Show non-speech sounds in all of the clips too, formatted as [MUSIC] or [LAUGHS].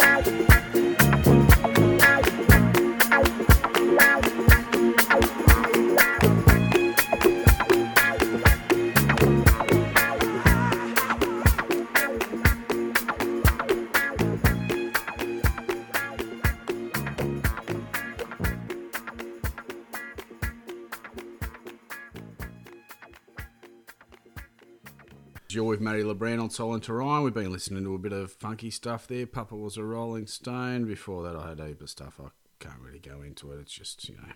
You're with Matty LeBrand on Soul and Terrain. We've been listening to a bit of funky stuff there. Papa was a Rolling Stone. Before that, I had a stuff. I can't really go into it. It's just, you know,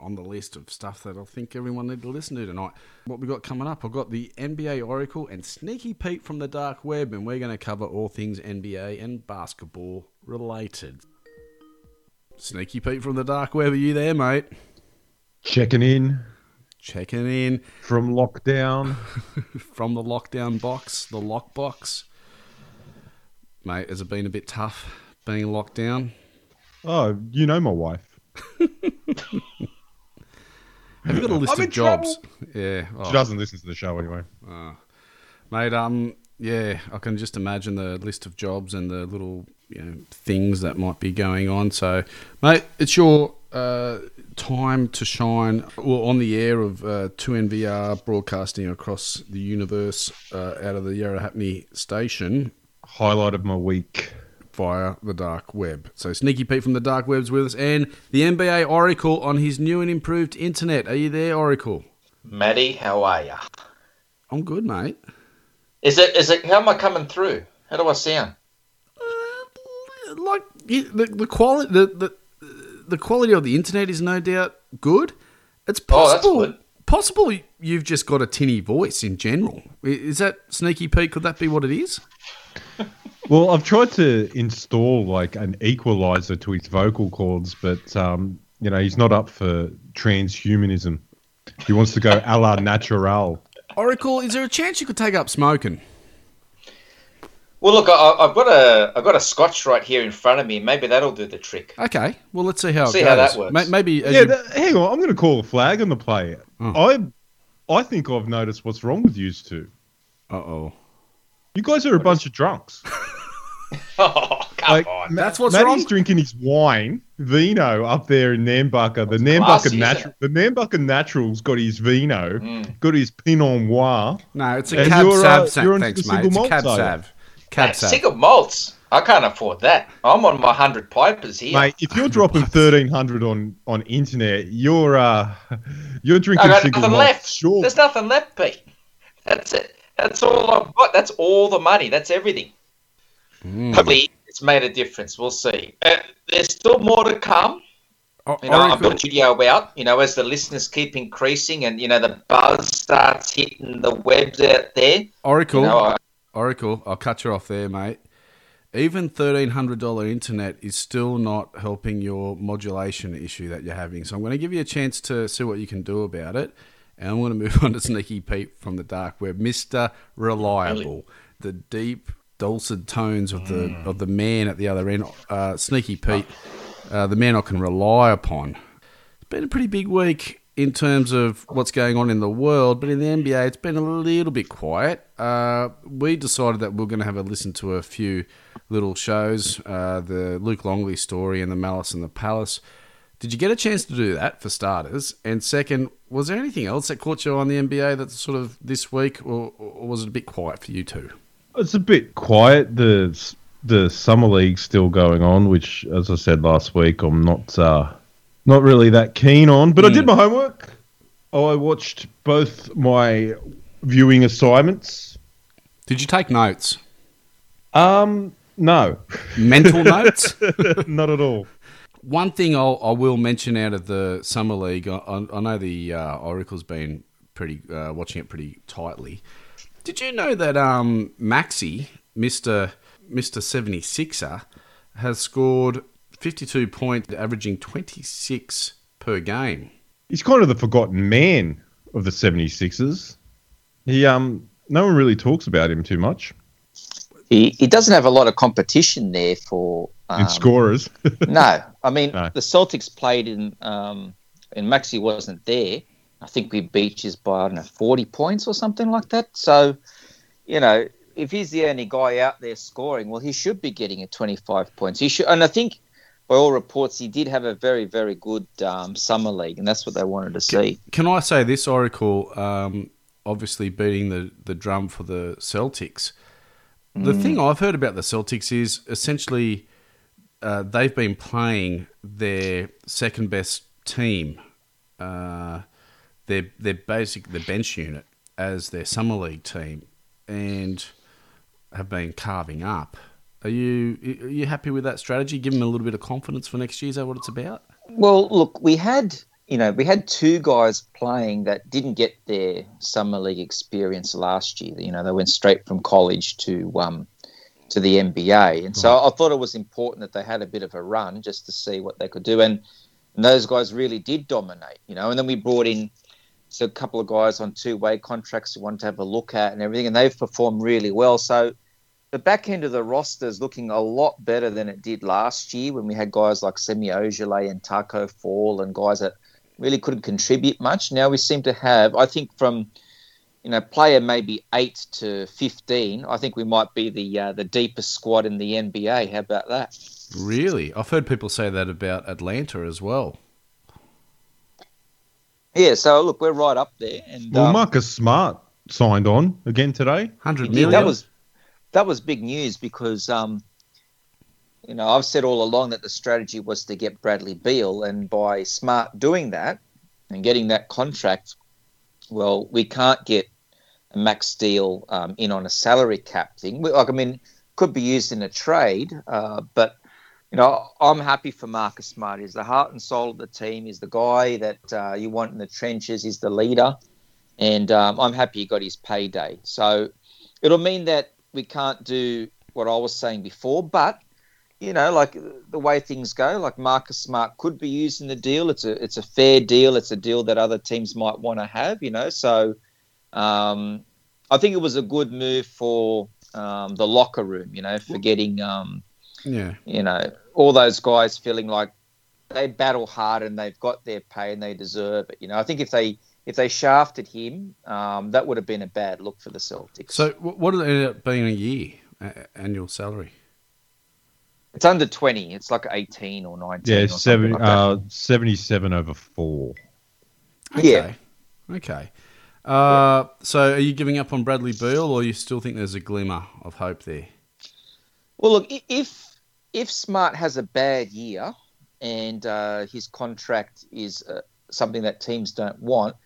on the list of stuff that I think everyone need to listen to tonight. What we got coming up? I've got the NBA Oracle and Sneaky Pete from the Dark Web, and we're going to cover all things NBA and basketball related. Sneaky Pete from the Dark Web, are you there, mate? Checking in Checking in from lockdown. [LAUGHS] from the lockdown box, the lock box. Mate, has it been a bit tough being locked down? Oh, you know my wife. [LAUGHS] Have you got a list I'm of jobs? Yeah. She Oh, doesn't listen to the show anyway. mate, um, yeah, I can just imagine the list of jobs and the little, you know, things that might be going on. So, mate, it's your uh, time to shine. Well, on the air of uh, 2NVR broadcasting across the universe uh, out of the Yarra Hackney station Highlight of my week. via the dark web. So Sneaky Pete from the dark web's with us, and the NBA Oracle on his new and improved internet. Are you there, Oracle? Maddie, how are ya? I'm good, mate. Is it? Is it? How am I coming through? How do I sound? Like the the quality the, the the quality of the internet is no doubt good. It's Oh, possible. good. Possible you've just got a tinny voice in general. Is that Sneaky Pete? Could that be what it is? [LAUGHS] Well, I've tried to install like an equalizer to his vocal cords, but um, you know he's not up for transhumanism. He wants to go a la natural. Oracle, is there a chance you could take up smoking? Well, look, I, I've got a I've got a scotch right here in front of me. Maybe that'll do the trick. Okay, well let's see how See it goes. how that works. Ma- Maybe Yeah, you- that, hang on. I'm going to call a flag on the play. I, I think I've noticed what's wrong with you two. Uh-oh. You guys are a bunch of drunks. [LAUGHS] [LAUGHS] Oh, come Like, on. Ma- That's what's Matty's wrong. drinking his wine, vino, up there in Nambucca. The classy, Nambucca isn't natural, the Nambucca Natural's got his vino, Mm. got his Pinot Noir. No, it's a cab sav. uh, sa- you're on thanks, mate. It's a cab malt sav. Cab Hey, sav. single malts. I can't afford that. I'm on my hundred pipers here. Mate, if you're dropping thirteen hundred on on internet, you're uh, [LAUGHS] you're drinking I got single nothing malt. left. Sure, There's nothing left, Pete. That's it. That's all I've got. That's all the money. That's everything. Mm. Hopefully, it's made a difference. We'll see. Uh, there's still more to come. O- You know, I'm Oracle, putting video out. You know, as the listeners keep increasing, and you know the buzz starts hitting the webs out there. Oracle, You know, I, Oracle, I'll cut you off there, mate. Even thirteen hundred dollar internet is still not helping your modulation issue that you're having. So I'm going to give you a chance to see what you can do about it, and I'm going to move [LAUGHS] on to Sneaky Pete from the dark web, Mister Reliable, the deep dulcet tones of the of the man at the other end, uh, Sneaky Pete, uh, the man I can rely upon. It's been a pretty big week in terms of what's going on in the world, but in the NBA, it's been a little bit quiet. Uh, we decided that we are going to have a listen to a few little shows, uh, the Luke Longley story and the Malice in the Palace. Did you get a chance to do that for starters? And second, was there anything else that caught you on the NBA that's sort of this week, or, or was it a bit quiet for you too? it's a bit quiet. The the summer league's still going on, which, as I said last week, I'm not uh, not really that keen on. But I did my homework. I watched both my viewing assignments. Did you take notes? Um, no, Mental [LAUGHS] notes? not at all. One thing I'll, I will mention out of the summer league, I, I I know the uh, Oracle's been pretty uh, watching it pretty tightly. Did you know that um, Maxey, Mister Mister Seventy Sixer, has scored fifty two points, averaging twenty six per game? He's kind of the forgotten man of the 76ers. He um, no one really talks about him too much He, he doesn't have a lot of competition there for. in Um, scorers. [LAUGHS] no, I mean No. the Celtics played in, um, and Maxey wasn't there. I think we beat his by I don't know forty points or something like that. So, you know, if he's the only guy out there scoring, well, he should be getting a 25 points. He should, and I think by all reports, he did have a very, very good um, summer league, and that's what they wanted to see. Can I say this, Oracle? Um, obviously, beating the, the drum for the Celtics. The thing I've heard about the Celtics is essentially uh, they've been playing their second best team, uh, their their basic the bench unit as their summer league team, and have been carving up. Are you are you happy with that strategy? Give them a little bit of confidence for next year. Is that what it's about? Well, look, we had you know we had two guys playing that didn't get their summer league experience last year. You know, they went straight from college to um, to the NBA, and so I thought it was important that they had a bit of a run just to see what they could do. And, and those guys really did dominate. You know, and then we brought in so a couple of guys on two way contracts who wanted to have a look at and everything, and they've performed really well. So the back end of the roster is looking a lot better than it did last year when we had guys like Semi Ojeleye and Tacko Fall and guys that really couldn't contribute much. Now we seem to have, I think, from you know, player maybe eight to fifteen. I think we might be the uh, the deepest squad in the NBA. How about that? Really, I've heard people say that about Atlanta as well. Yeah. So look, we're right up there. And Well, um, Marcus Smart signed on again today. Hundred Yeah, that was that was big news because um, you know I've said all along that the strategy was to get Bradley Beal, and by Smart doing that and getting that contract, well, we can't get max deal um, in on a salary cap thing. Like I mean, could be used in a trade, uh, but you know I'm happy for Marcus Smart. He's the heart and soul of the team. He's the guy that uh, you want in the trenches. He's the leader, and um, I'm happy he got his payday. So it'll mean that we can't do what I was saying before, but you know, like the way things go, like Marcus Smart could be used in the deal. It's a it's a fair deal. It's a deal that other teams might want to have. You know, so um, I think it was a good move for um, the locker room. You know, for getting um, yeah. you know all those guys feeling like they battle hard and they've got their pay and they deserve it. You know, I think if they if they shafted him, um, that would have been a bad look for the Celtics. So, what did it end up being a year a- annual salary? It's under 20. It's like 18 or 19. Yeah, or something seven, like uh, 77 over four. Yeah. Okay. Uh, so, are you giving up on Bradley Beal, or you still think there's a glimmer of hope there? Well, look, if if Smart has a bad year and uh, his contract is uh, something that teams don't want,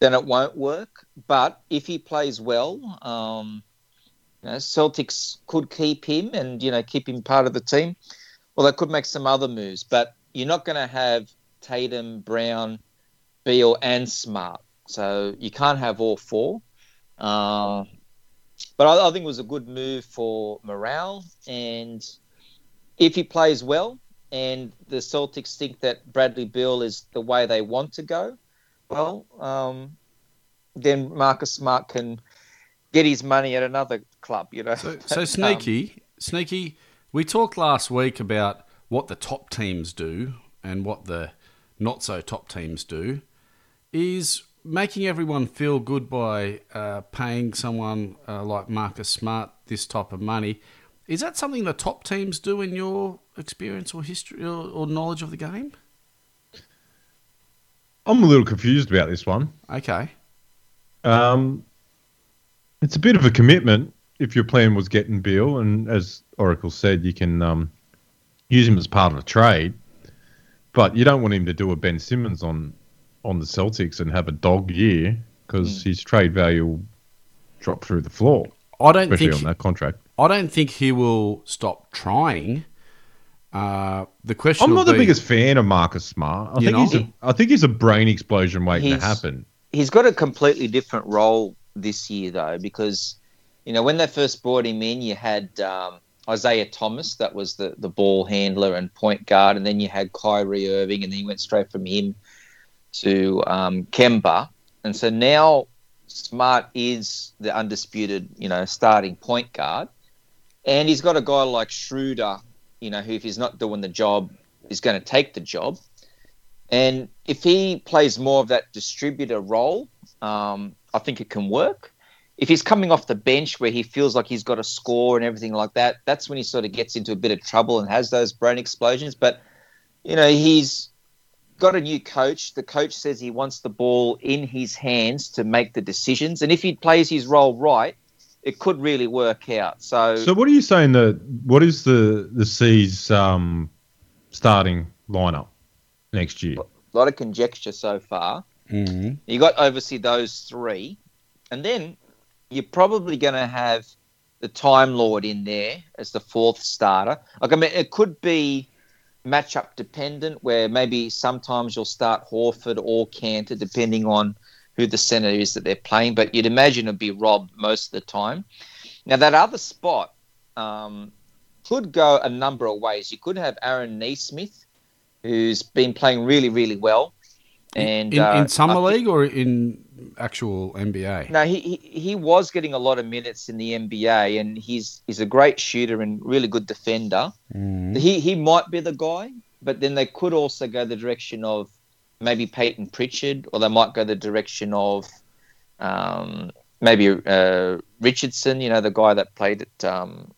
then it won't work. But if he plays well, um, you know, Celtics could keep him and you know keep him part of the team. Well, they could make some other moves, but you're not going to have Tatum, Brown, Beal, and Smart. So you can't have all four. Uh, but I, I think it was a good move for morale. And if he plays well, and the Celtics think that Bradley Beal is the way they want to go, well, um, then Marcus Smart can get his money at another club. You know. So, [LAUGHS] so Um, sneaky, sneaky. We talked last week about what the top teams do and what the not so top teams do. Is making everyone feel good by uh, paying someone uh, like Marcus Smart this type of money. Is that something the top teams do in your experience or history or, or knowledge of the game? I'm a little confused about this one. Okay. Um, it's a bit of a commitment if your plan was getting Beal, and as Oracle said, you can um, use him as part of a trade, but you don't want him to do a Ben Simmons on on the Celtics and have a dog year because his trade value will drop through the floor, I don't especially think on that contract. I don't think he will stop trying. Uh, the question. I'm will not the be- biggest fan of Marcus Smart. I You're think he's a, I think he's a brain explosion waiting to happen. he's got a completely different role this year though because you know when they first brought him in you had um, Isaiah Thomas that was the, the ball handler and point guard and then you had Kyrie Irving and then you went straight from him to um, Kemba and so now Smart is the undisputed you know starting point guard and he's got a guy like Schroeder you know who if he's not doing the job is going to take the job and if he plays more of that distributor role, um, I think it can work. if he's coming off the bench where he feels like he's got a score and everything like that, that's when he sort of gets into a bit of trouble and has those brain explosions. But you know, he's got a new coach. The coach says he wants the ball in his hands to make the decisions, and if he plays his role right, it could really work out. So, So what are you saying that what is the the C's um, starting lineup next year? a lot of conjecture so far. Mm-hmm. You got obviously those three, and then you're probably going to have the Time Lord in there as the fourth starter. Like I mean, it could be matchup dependent, where maybe sometimes you'll start Horford or Kanter, depending on who the centre is that they're playing. But you'd imagine it'd be Rob most of the time. Now that other spot um, could go a number of ways. You could have Aaron Nesmith, who's been playing really, really well. And in, uh, in summer think- league or in actual NBA? no, he, he he was getting a lot of minutes in the NBA, and he's he's a great shooter and really good defender. Mm. He he might be the guy, but then they could also go the direction of maybe Peyton Pritchard, or they might go the direction of um, maybe uh, Richardson. You know, the guy that played at um,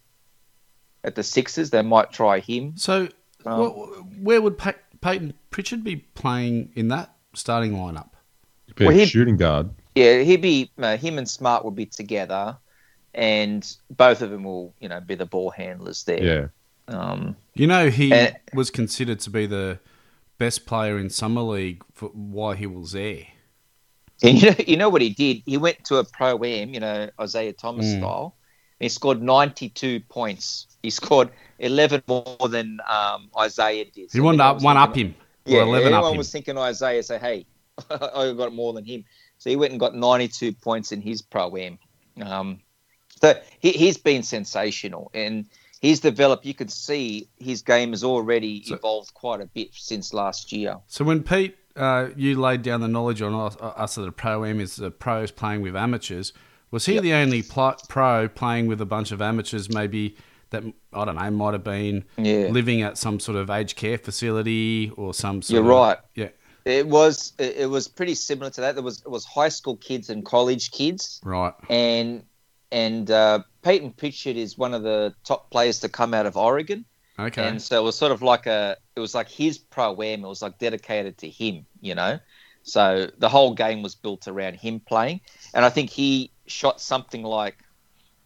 at the Sixers. They might try him. So, Um, wh- where would Pey- Peyton Pritchard be playing in that starting lineup? Be a Well, he- shooting guard. Yeah, he'd be uh, him and Smart would be together, and both of them will you know be the ball handlers there. Yeah. Um, You know, he Uh, was considered to be the best player in summer league for while he was there. And [LAUGHS] you know, you know what he did? He went to a pro am, you know, Isaiah Thomas Mm. style. And he scored 92 points. He scored 11 more than um, Isaiah did. He So wanted to up, one up him, Yeah, everyone up him. was thinking Isaiah. Say, hey, [LAUGHS] I got more than him. So he went and got 92 points in his pro am. Um, so he, he's been sensational, and he's developed. You can see his game has already So- evolved quite a bit since last year. So when Pete, uh, you laid down the knowledge on us, us that a pro am is the pros playing with amateurs. Was he Yep. the only pl- pro playing with a bunch of amateurs? Maybe that I don't know might have been Yeah. living at some sort of aged care facility or some. Sort You're of, right. Yeah. It was it it was pretty similar to that. There was it was high school kids and college kids, Right. and and uh, Peyton Pritchard is one of the top players to come out of Oregon, Okay. and so it was sort of like a it was like his pro am. It was like dedicated to him, you know. So the whole game was built around him playing, and I think he shot something like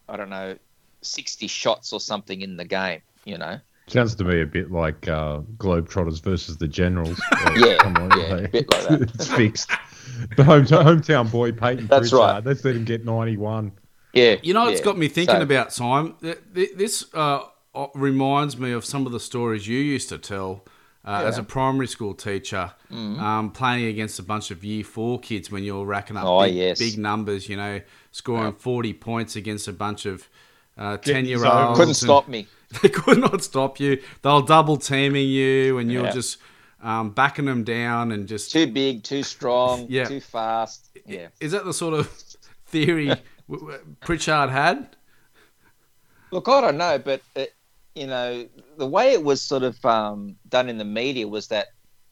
I don't know, sixty shots or something in the game, you know. Sounds to me a bit like uh, Globetrotters versus the Generals. [LAUGHS] Yeah, come on, yeah, a bit like that. [LAUGHS] it's fixed. The home hometown boy Peyton That's Pritchard. right. Let's let him get ninety one. Yeah, You know, it's yeah. got me thinking So- about Simon. Th- This uh, reminds me of some of the stories you used to tell uh, as a primary school teacher, Mm. um, playing against a bunch of year four kids when you were racking up Oh, big, yes. big numbers. You know, scoring forty points against a bunch of uh, ten year his olds. couldn't stop me. [LAUGHS] They could not stop you. They were double teaming you, and you're Yeah. just um, backing them down and just. Too big, too strong, [LAUGHS] Yeah. too fast. Yeah. Is that the sort of theory [LAUGHS] Pritchard had? Look, I don't know, but it, you know, the way it was sort of um, done in the media was that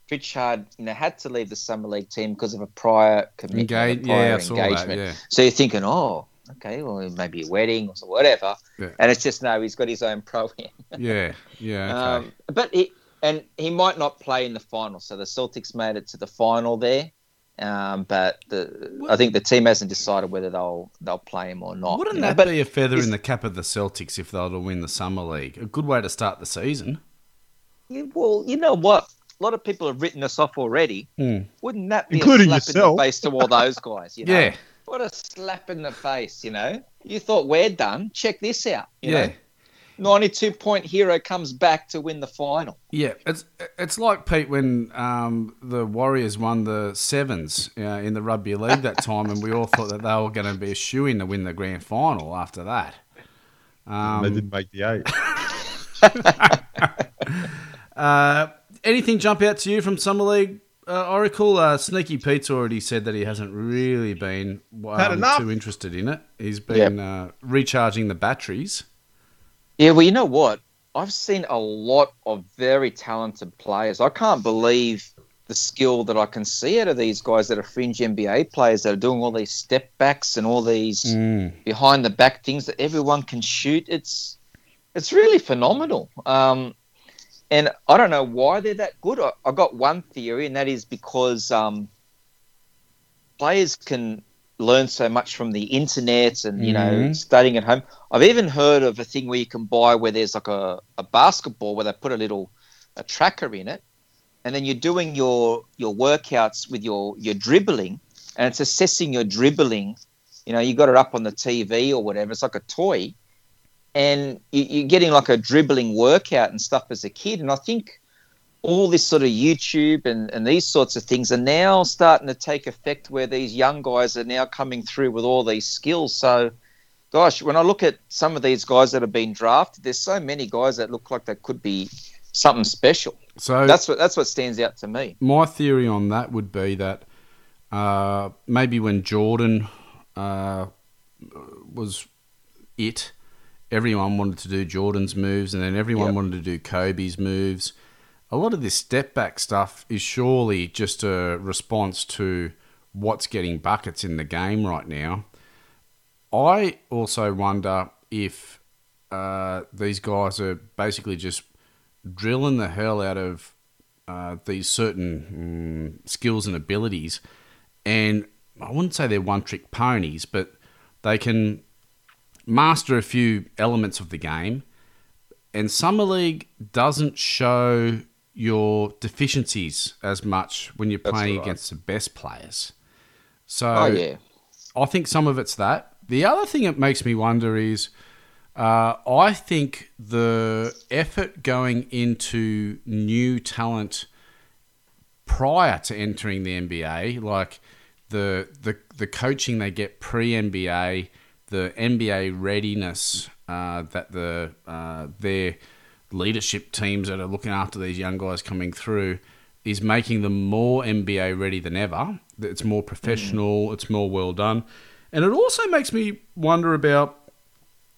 Pritchard, you know, had to leave the summer league team because of a prior commitment, Engage, a prior yeah, saw that. engagement. Yeah. So you're thinking, oh, okay, well, maybe a wedding or whatever. Yeah. And it's just no, he's got his own [LAUGHS] pro am. Yeah, yeah, okay. Um, but he and he might not play in the final. So the Celtics made it to the final there. Um, but the, I think the team hasn't decided whether they'll they'll play him or not. Wouldn't you know. that But be a feather in the cap of the Celtics if they were to win the summer league? A good way to start the season. Yeah, well, you know what? A lot of people have written us off already. Wouldn't that be Including a slap in the face to all those guys? You [LAUGHS] know? Yeah, What a slap in the face, you know? You thought we're done. Check this out. You yeah, Know? 92 point hero comes back to win the final. yeah. It's it's like Pete when um, the Warriors won the sevens uh, in the rugby league that [LAUGHS] time, and we all thought that they were going to be a shoe in to win the grand final after that. they Um, didn't make the eight. [LAUGHS] uh, anything jump out to you from summer league? Uh, Oracle, uh, Sneaky Pete's already said that he hasn't really been um, enough. too interested in it. He's been uh, recharging the batteries. Yeah, well, you know what? I've seen a lot of very talented players. I can't believe the skill that I can see out of these guys that are fringe NBA players that are doing all these step backs and all these Mm. behind the back things that everyone can shoot. It's it's really phenomenal. Um, and I don't know why they're that good. I, I got one theory, and that is because um, players can learn so much from the internet and you know Mhm. studying at home. I've even heard of a thing where you can buy where there's like a, a basketball where they put a little a tracker in it, and then you're doing your your workouts with your your dribbling, and it's assessing your dribbling. You know, you got it up on the TV or whatever. It's like a toy, and you, you're getting like a dribbling workout and stuff as a kid. And I think all this sort of YouTube and, and these sorts of things are now starting to take effect where these young guys are now coming through with all these skills. So, gosh, when I look at some of these guys that have been drafted, there's so many guys that look like they could be something special. So That's what that's what stands out to me. my theory on that would be that uh, maybe when Jordan uh, was it, everyone wanted to do Jordan's moves, and then everyone Yep. wanted to do Kobe's moves. A lot of this step back stuff is surely just a response to what's getting buckets in the game right now. I also wonder if uh, these guys are basically just drilling the hell out of uh, these certain mm, skills and abilities, and I wouldn't say they're one trick ponies, but they can master a few elements of the game. And Summer League doesn't show your deficiencies as much when you're That's playing right. against the best players. So Oh yeah. I think some of it's that. The other thing that makes me wonder is uh, I think the effort going into new talent prior to entering the NBA, like the the, the coaching they get pre NBA, the NBA readiness uh, that the uh, their leadership teams that are looking after these young guys coming through is making them more NBA ready than ever. It's more professional. Mm. It's more well done, and it also makes me wonder about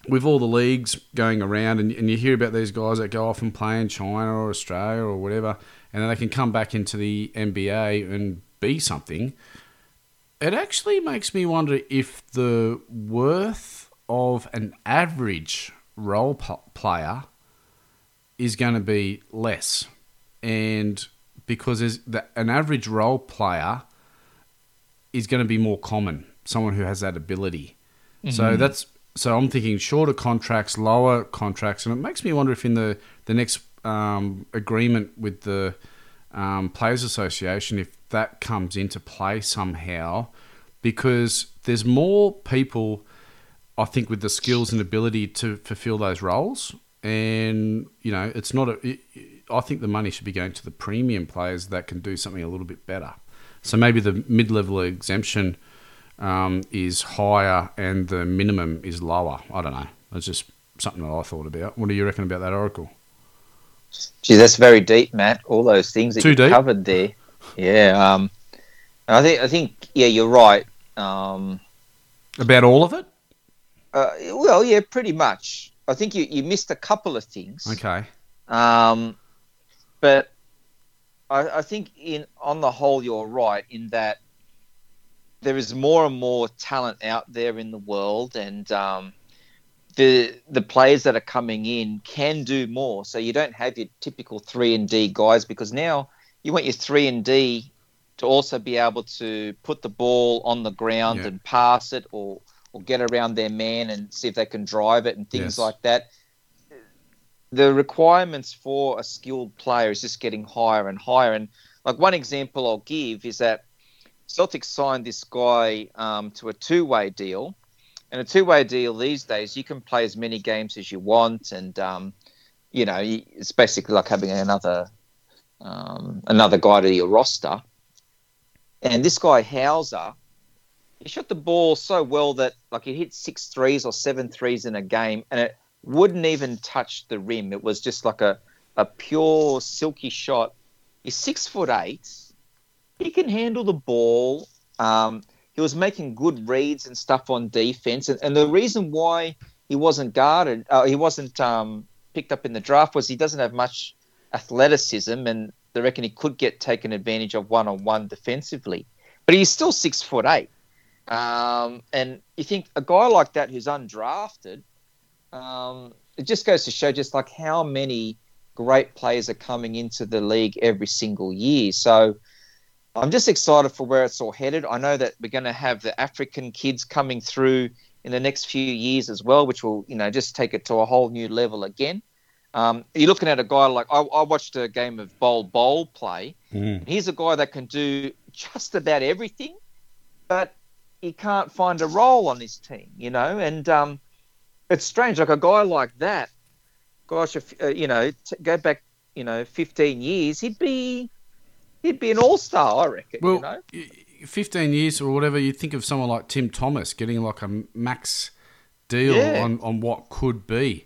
with all the leagues going around, and, and you hear about these guys that go off and play in China or Australia or whatever, and then they can come back into the NBA and be something. It actually makes me wonder if the worth of an average role player is going to be less, and because there's the, an average role player is going to be more common, someone who has that ability. So that's so I'm thinking shorter contracts, lower contracts, and it makes me wonder if in the the next um, agreement with the um, Players Association, if that comes into play somehow, because there's more people, I think, with the skills and ability to fulfill those roles, and you know, it's not a. It, I think the money should be going to the premium players that can do something a little bit better. So maybe the mid-level exemption um, is higher and the minimum is lower. I don't know. It's just something that I thought about. What do you reckon about that, Oracle? Gee, that's very deep, Matt. All those things that Too you deep? covered there. Yeah. Um, I think I think yeah, you're right. Um, About all of it? uh, well, yeah, pretty much. I think you, you missed a couple of things. Okay. Um, but I, I think in on the whole, you're right in that there is more and more talent out there in the world, and um, the the players that are coming in can do more. So you don't have your typical three and D guys because now you want your three and D to also be able to put the ball on the ground Yeah. and pass it or or get around their man and see if they can drive it and things Yes. like that the requirements for a skilled player is just getting higher and higher. And like one example I'll give is that Celtics signed this guy um, to a two-way deal, and a two-way deal these days you can play as many games as you want, and um, you know it's basically like having another um, another guy to your roster. And this guy Hauser, he shot the ball so well that like he hit six threes or seven threes in a game, and it wouldn't even touch the rim. It was just like a, a pure silky shot. He's six foot eight. He can handle the ball. Um, he was making good reads and stuff on defense. And, and the reason why he wasn't guarded, uh, he wasn't um, picked up in the draft was he doesn't have much athleticism. And they reckon he could get taken advantage of one on one defensively. But he's still six foot eight. Um, and you think a guy like that who's undrafted, um, it just goes to show just like how many great players are coming into the league every single year. So I'm just excited for where it's all headed. I know that we're going to have the African kids coming through in the next few years as well, which will, you know, just take it to a whole new level again. Um, you're looking at a guy like I, I watched a game of Bol Bol play. Mm. He's a guy that can do just about everything, but he can't find a role on his team, you know. And um, it's strange, like a guy like that. Gosh, if uh, you know, t- go back, you know, 15 years, he'd be he'd be an all star, I reckon. Well, you know, 15 years or whatever, you think of someone like Tim Thomas getting like a max deal Yeah. on, on what could be.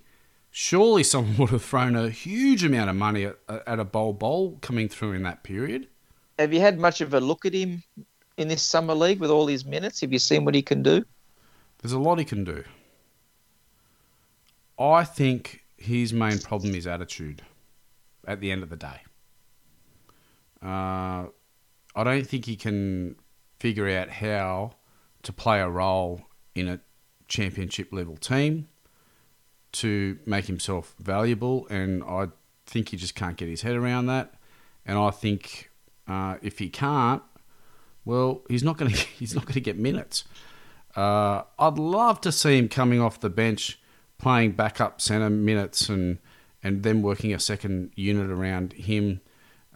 Surely someone [LAUGHS] would have thrown a huge amount of money at, at a Bol Bol coming through in that period. have you had much of a look at him in this summer league with all his minutes? Have you seen what he can do? There's a lot he can do. I think his main problem is attitude at the end of the day. Uh, I don't think he can figure out how to play a role in a championship level team to make himself valuable, and I think he just can't get his head around that. And I think uh, if he can't, well, he's not going [LAUGHS] to he's not going to get minutes. Uh, I'd love to see him coming off the bench, playing backup centre minutes, and and then working a second unit around him.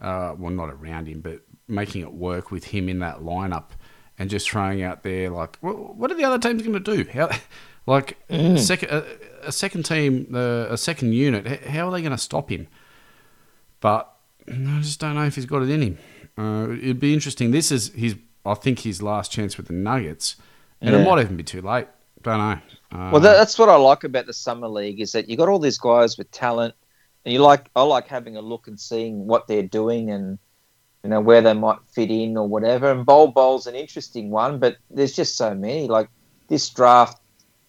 Uh, well, not around him, but making it work with him in that lineup, and just throwing out there like, what, what are the other teams going to do? How, [LAUGHS] like second a, a second team, uh, a second unit, how are they going to stop him? But I just don't know if he's got it in him. Uh, it'd be interesting. This is his, I think, his last chance with the Nuggets, and it might even be too late. Don't know. Uh, Well, that, that's what I like about the summer league is that you got all these guys with talent, and you like I like having a look and seeing what they're doing and you know where they might fit in or whatever. And Bol Bol's an interesting one, but there's just so many. Like this draft,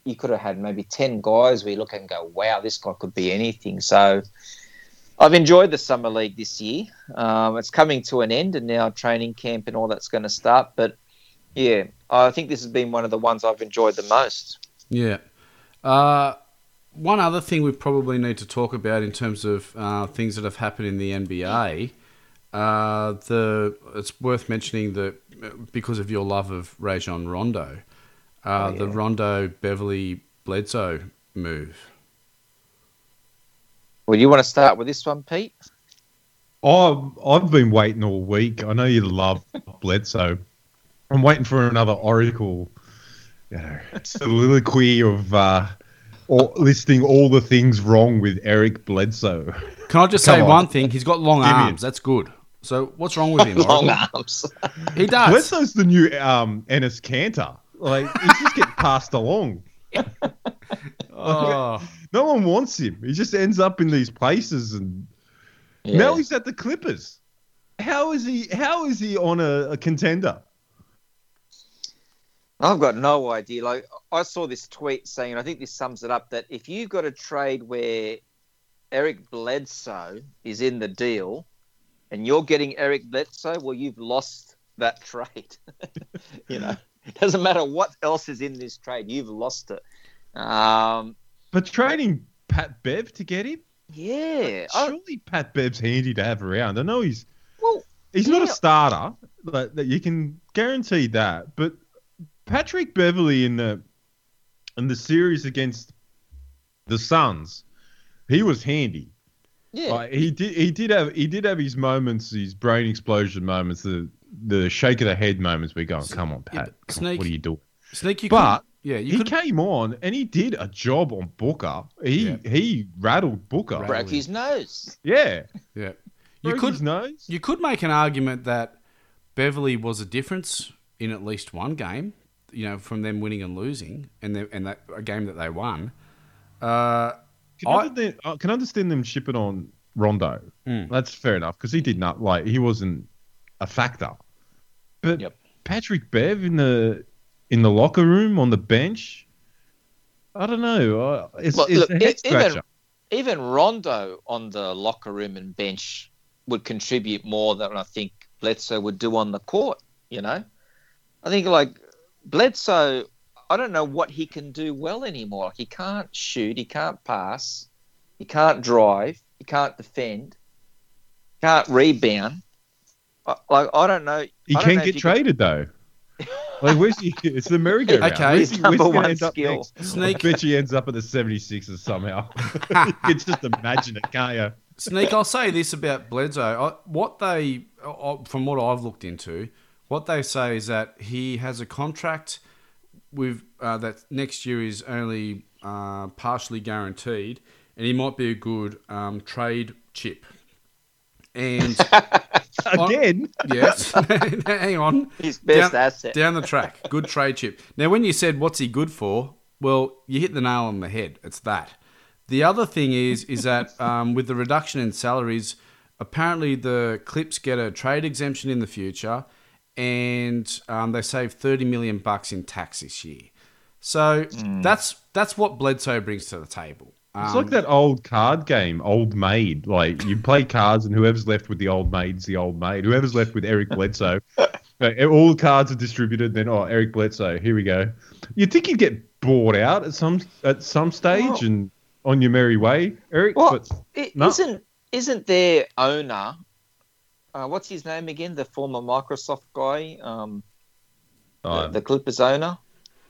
you could have had maybe ten guys where you look and go, "Wow, this guy could be anything." So. I've enjoyed the summer league this year. Um, it's coming to an end, and now training camp and all that's going to start. But yeah, I think this has been one of the ones I've enjoyed the most. Yeah. Uh, one other thing we probably need to talk about in terms of uh, things that have happened in the NBA, uh, the it's worth mentioning that uh, because of your love of Rajon Rondo, uh, Oh, the. Rondo Beverley Bledsoe move. Well, you want to start with this one, Pete? I've, I've been waiting all week. I know you love [LAUGHS] Bledsoe. I'm waiting for another Oracle you know, soliloquy of uh, or listing all the things wrong with Eric Bledsoe. Can I just Come say on. one thing? He's got long Give me arms. That's good. So what's wrong with him? [LAUGHS] Long Oracle? arms. He does. Bledsoe's the new um, Enes Kanter. Like he just get [LAUGHS] passed along. Oh. [LAUGHS] No one wants him. He just ends up in these places, and Yeah. now he's at the Clippers. How is he? How is he on a, a contender? I've got no idea. Like I saw this tweet saying, I think this sums it up that if you've got a trade where Eric Bledsoe is in the deal, and you're getting Eric Bledsoe, well, you've lost that [LAUGHS] trade. [LAUGHS] you know, it doesn't matter what else is in this trade, you've lost it. Um, But trading Pat Bev to get him, yeah. I- surely Pat Bev's handy to have around. I know he's well, he's not a starter, like, that you can guarantee that. But Patrick Beverley in the in the series against the Suns, he was handy. yeah. Like, he did he did have he did have his moments, his brain explosion moments, the the shake of the head moments. We're going, come on, Pat, but come on, what are you doing? Sneak, you But could, yeah, you he could. came on and he did a job on Booker. He Yeah. he rattled Booker. Right. broke his nose. Yeah, Yeah, you broke could. his nose. You could make an argument that Beverley was a difference in at least one game. You know, from them winning and losing, and they, and that a game that they won. Uh, Can, I- I, understand, I can understand them shipping on Rondo. Mm. That's fair enough because he did not like he wasn't a factor. But Yep. Patrick Bev in the in the locker room on the bench, I don't know. It's, Well, it's look, a head e- even- scratcher. Even Rondo on the locker room and bench would contribute more than I think Bledsoe would do on the court. You know, I think like Bledsoe, I don't know what he can do well anymore. He can't shoot, he can't pass, he can't drive, he can't defend, can't rebound. Like I don't know. He I don't can know get traded though. Like where's he? It's the merry-go-round. Okay. Where's he, where's he Number gonna one end up skill. next? Sneak. I bet he ends up at the 76ers somehow. [LAUGHS] you can just imagine it, can't you? Sneak, I'll say this about Bledsoe. I, what they, uh, from what I've looked into, what they say is that he has a contract with uh, that next year is only uh, partially guaranteed, and he might be a good um, trade chip. And [LAUGHS] [LAUGHS] Again, yes, [LAUGHS] hang on, His best down, asset. down the track, good trade chip. Now, when you said what's he good for, well, you hit the nail on the head. It's that. The other thing is, is that [LAUGHS] um, with the reduction in salaries, apparently the Clips get a trade exemption in the future, and um, they save thirty million bucks in tax this year. So that's that's what Bledsoe brings to the table. It's Um, like that old card game, Old Maid. Like you play cards, and whoever's left with the old maid's the old maid. Whoever's left with Eric Bledsoe, [LAUGHS] like, all the cards are distributed. Then oh, Eric Bledsoe, here we go. You'd think you'd get bored out at some at some stage Well- and on your merry way, Eric. Well, but no. isn't isn't their owner? Uh, what's his name again? The former Microsoft guy, um, the- Oh, the, Clippers owner.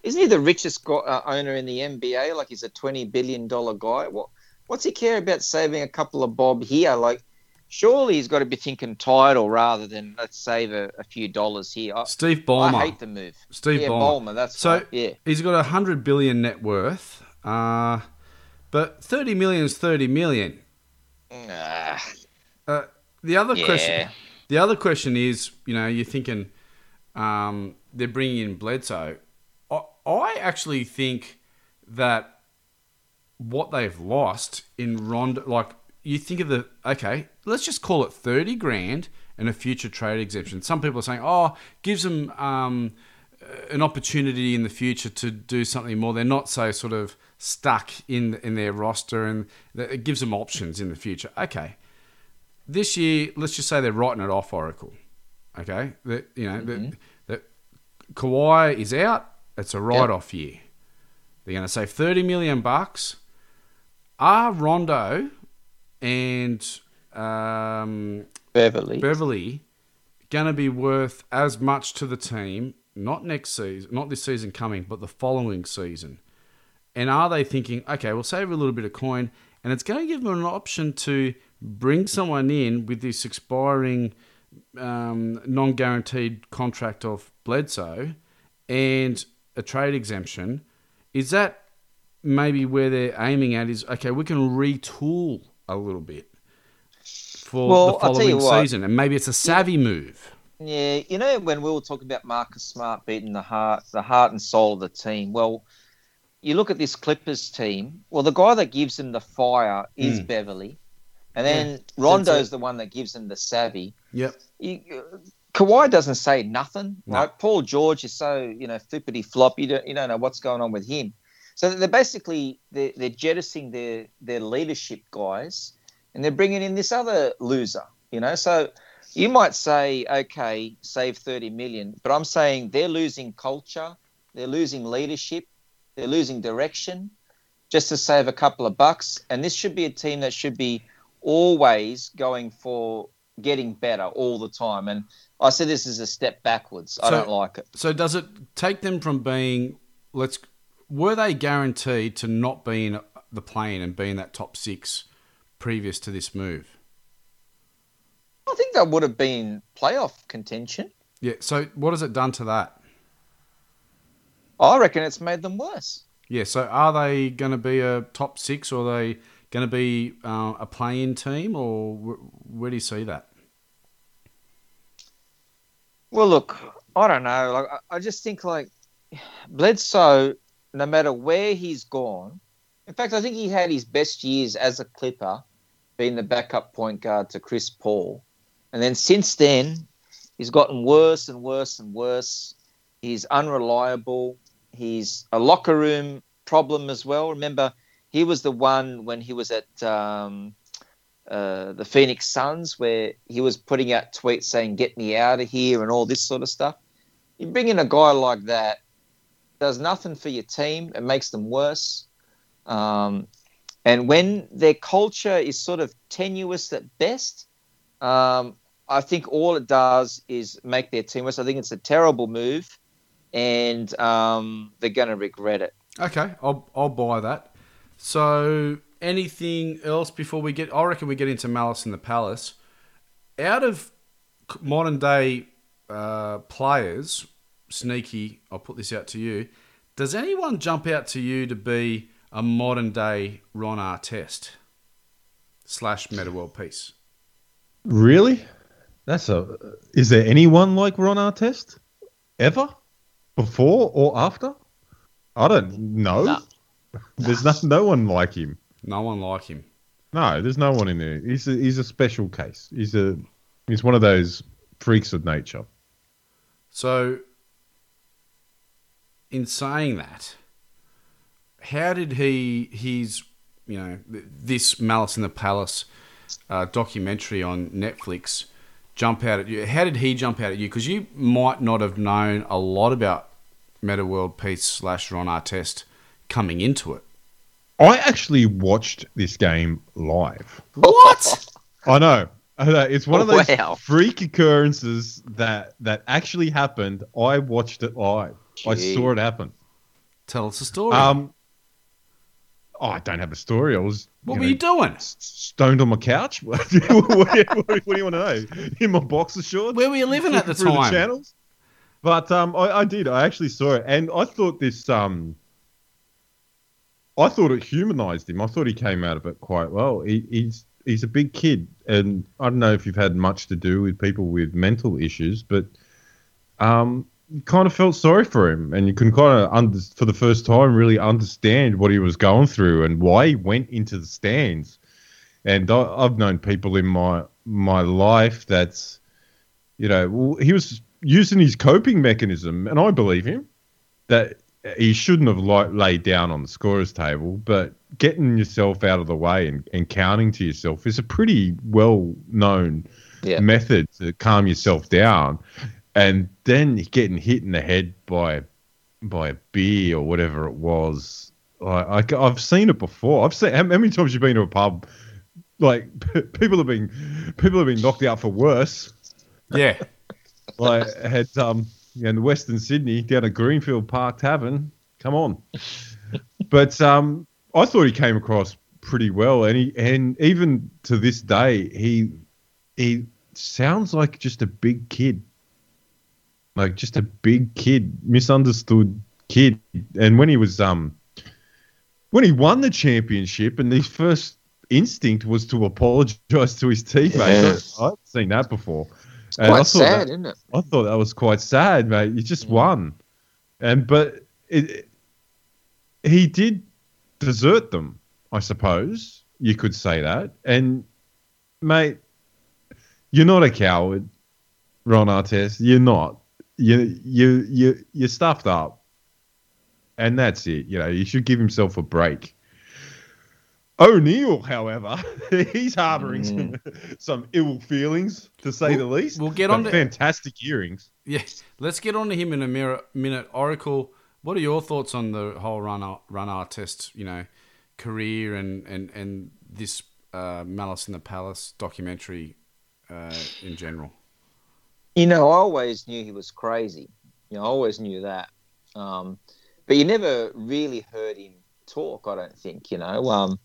Isn't he the richest go- uh, owner in the NBA? Like he's a twenty billion dollar guy. What what's he care about saving a couple of bob here? Like surely he's got to be thinking title rather than let's save a, a few dollars here. I, Steve Ballmer. I hate the move. Steve yeah, Ballmer. Ballmer. That's So right. Yeah. he's got a hundred billion net worth, uh, but thirty million is thirty million. Uh, the other Yeah. question, the other question is, you know, you're thinking um, they're bringing in Bledsoe. I, actually think that what they've lost in Rondo, like you think of the okay, let's just call it thirty grand and a future trade exemption. Some people are saying, oh, gives them um, an opportunity in the future to do something more. They're not so sort of stuck in in their roster, and it gives them options in the future. Okay, this year, let's just say they're writing it off Oracle. Okay, that you know that that Kawhi is out. It's a write-off year. They're going to save thirty million bucks. Are Rondo and um, Beverley. Beverley going to be worth as much to the team? Not next season, not this season coming, but the following season. And are they thinking, okay, we'll save a little bit of coin, and it's going to give them an option to bring someone in with this expiring um, non-guaranteed contract of Bledsoe and a trade exemption? Is that maybe where they're aiming at? Is okay, we can retool a little bit for Well, the following season, and maybe it's a savvy move. Yeah, you know when we were talking about Marcus Smart beating the heart, the heart and soul of the team. Well, you look at this Clippers team. Well, the guy that gives them the fire is Mm. Beverley, and then it. Rondo's the one that gives them the savvy. Yep. You, Kawhi doesn't say nothing, No. right? Paul George is so you know flippity flop. You don't you don't know what's going on with him. So they're basically they're, they're jettisoning their their leadership guys, and they're bringing in this other loser. You know, so you might say, okay, save 30 million, but I'm saying they're losing culture, they're losing leadership, they're losing direction just to save a couple of bucks. And this should be a team that should be always going for getting better all the time. And I see this as a step backwards. I So- don't like it. So does it take them from being let's were they guaranteed to not be in the plane and be in that top six previous to this move? I think that would have been playoff contention. Yeah. So what has it done to that? I reckon it's made them worse. Yeah. So are they going to be a top six, or are they going to be uh, a play-in team, or where do you see that? Well, look, I don't know. Like, I- just think like Bledsoe, no matter where he's gone. In fact, I think he had his best years as a Clipper, being the backup point guard to Chris Paul, and then since then, he's gotten worse and worse and worse. He's unreliable. He's a locker room problem as well. Remember, he was the one when he was at um, uh, the Phoenix Suns, where he was putting out tweets saying "Get me out of here" and all this sort of stuff. You bring in a guy like that, does nothing for your team, it makes them worse. Um, and when their culture is sort of tenuous at best, um, I think all it does is make their team worse. I think it's a terrible move, and um, they're going to regret it. Okay, I'll I'll buy that. So, anything else before we get? I reckon we get into Malice in the Palace. Out of modern day uh, players, sneaky. I'll put this out to you. Does anyone jump out to you to be a modern day Ron Artest slash Meta World Peace? Really? That's a. Is there anyone like Ron Artest ever, before or after? I don't know. No. There's no, no one like him. No one like him. No, there's no one in there. He's a, he's a special case. He's a he's one of those freaks of nature. So, in saying that, how did he his you know this Malice in the Palace uh, documentary on Netflix jump out at you? How did he jump out at you? Because you might not have known a lot about Meta World Peace slash Ron Artest coming into it. I actually watched this game live. What? I know. I know. It's one of those Wow. freak occurrences that that actually happened. I watched it live. I saw it happen. Tell us a story. Um, oh, I don't have a story. I was. what you were know, you doing? Stoned on my couch. [LAUGHS] what, do you, what do you- what do you want to know? In my boxer shorts. Where were you living at the flicking through time? channels. But um, I, I did. I actually saw it, and I thought this. Um, I thought it humanized him. I thought he came out of it quite well. He, he's he's a big kid, and I don't know if you've had much to do with people with mental issues, but um, you kind of felt sorry for him, and you can kind of under, for the first time really understand what he was going through and why he went into the stands. And I, I've known people in my my life that's, you know, he was using his coping mechanism, and I believe him that he shouldn't have like laid down on the scorer's table, but getting yourself out of the way and, and counting to yourself is a pretty well known Yeah. method to calm yourself down. And then getting hit in the head by by a beer or whatever it was. I, I, have seen it before. I've seen how, how many times you've been to a pub? Like [LAUGHS] people have been people have been knocked out for worse. Yeah. [LAUGHS] Like had um in Western Sydney down at Greenfield Park Tavern. Come on. [LAUGHS] But um I thought he came across pretty well and he and even to this day he he sounds like just a big kid. Like just a big kid, misunderstood kid. And when he was um when he won the championship and his first instinct was to apologize to his teammates. I've seen that before. It's And I quite thought that- sad, isn't it? I thought that was quite sad, mate. You just Mm. won, and but it, he did desert them, I suppose you could say that. And mate, you're not a coward, Ron Artest. You're not. You you you you stuffed up, and that's it. You know you should give himself a break. O'Neal, however, [LAUGHS] he's harboring some, [LAUGHS] some ill feelings, to say We'll- the least. we'll get on to- fantastic earrings. Yeah, let's get on to him in a mirror, minute. Oracle, what are your thoughts on the whole Ron Ron Artest, you know, career and and and this uh, Malice in the Palace documentary uh, in general? You know, I always knew he was crazy. You know, I always knew that. Um, but you never really heard him talk, I don't think, you know. Um,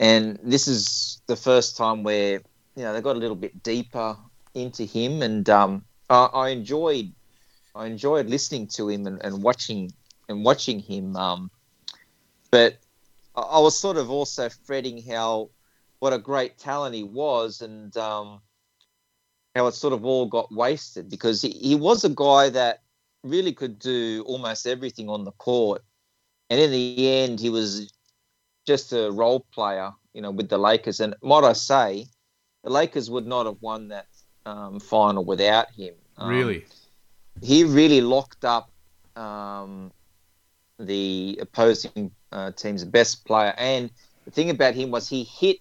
and this is the first time where, you know, they got a little bit deeper into him. And um, I, I enjoyed I enjoyed listening to him and, and watching and watching him. Um, but I, I was sort of also fretting how what a great talent he was and um, how it sort of all got wasted because he, he was a guy that really could do almost everything on the court. And in the end, he was just a role player, you know, with the Lakers. And might I say, the Lakers would not have won that um, final without him. Um, Really? he really locked up um, the opposing uh, team's best player. And the thing about him was he hit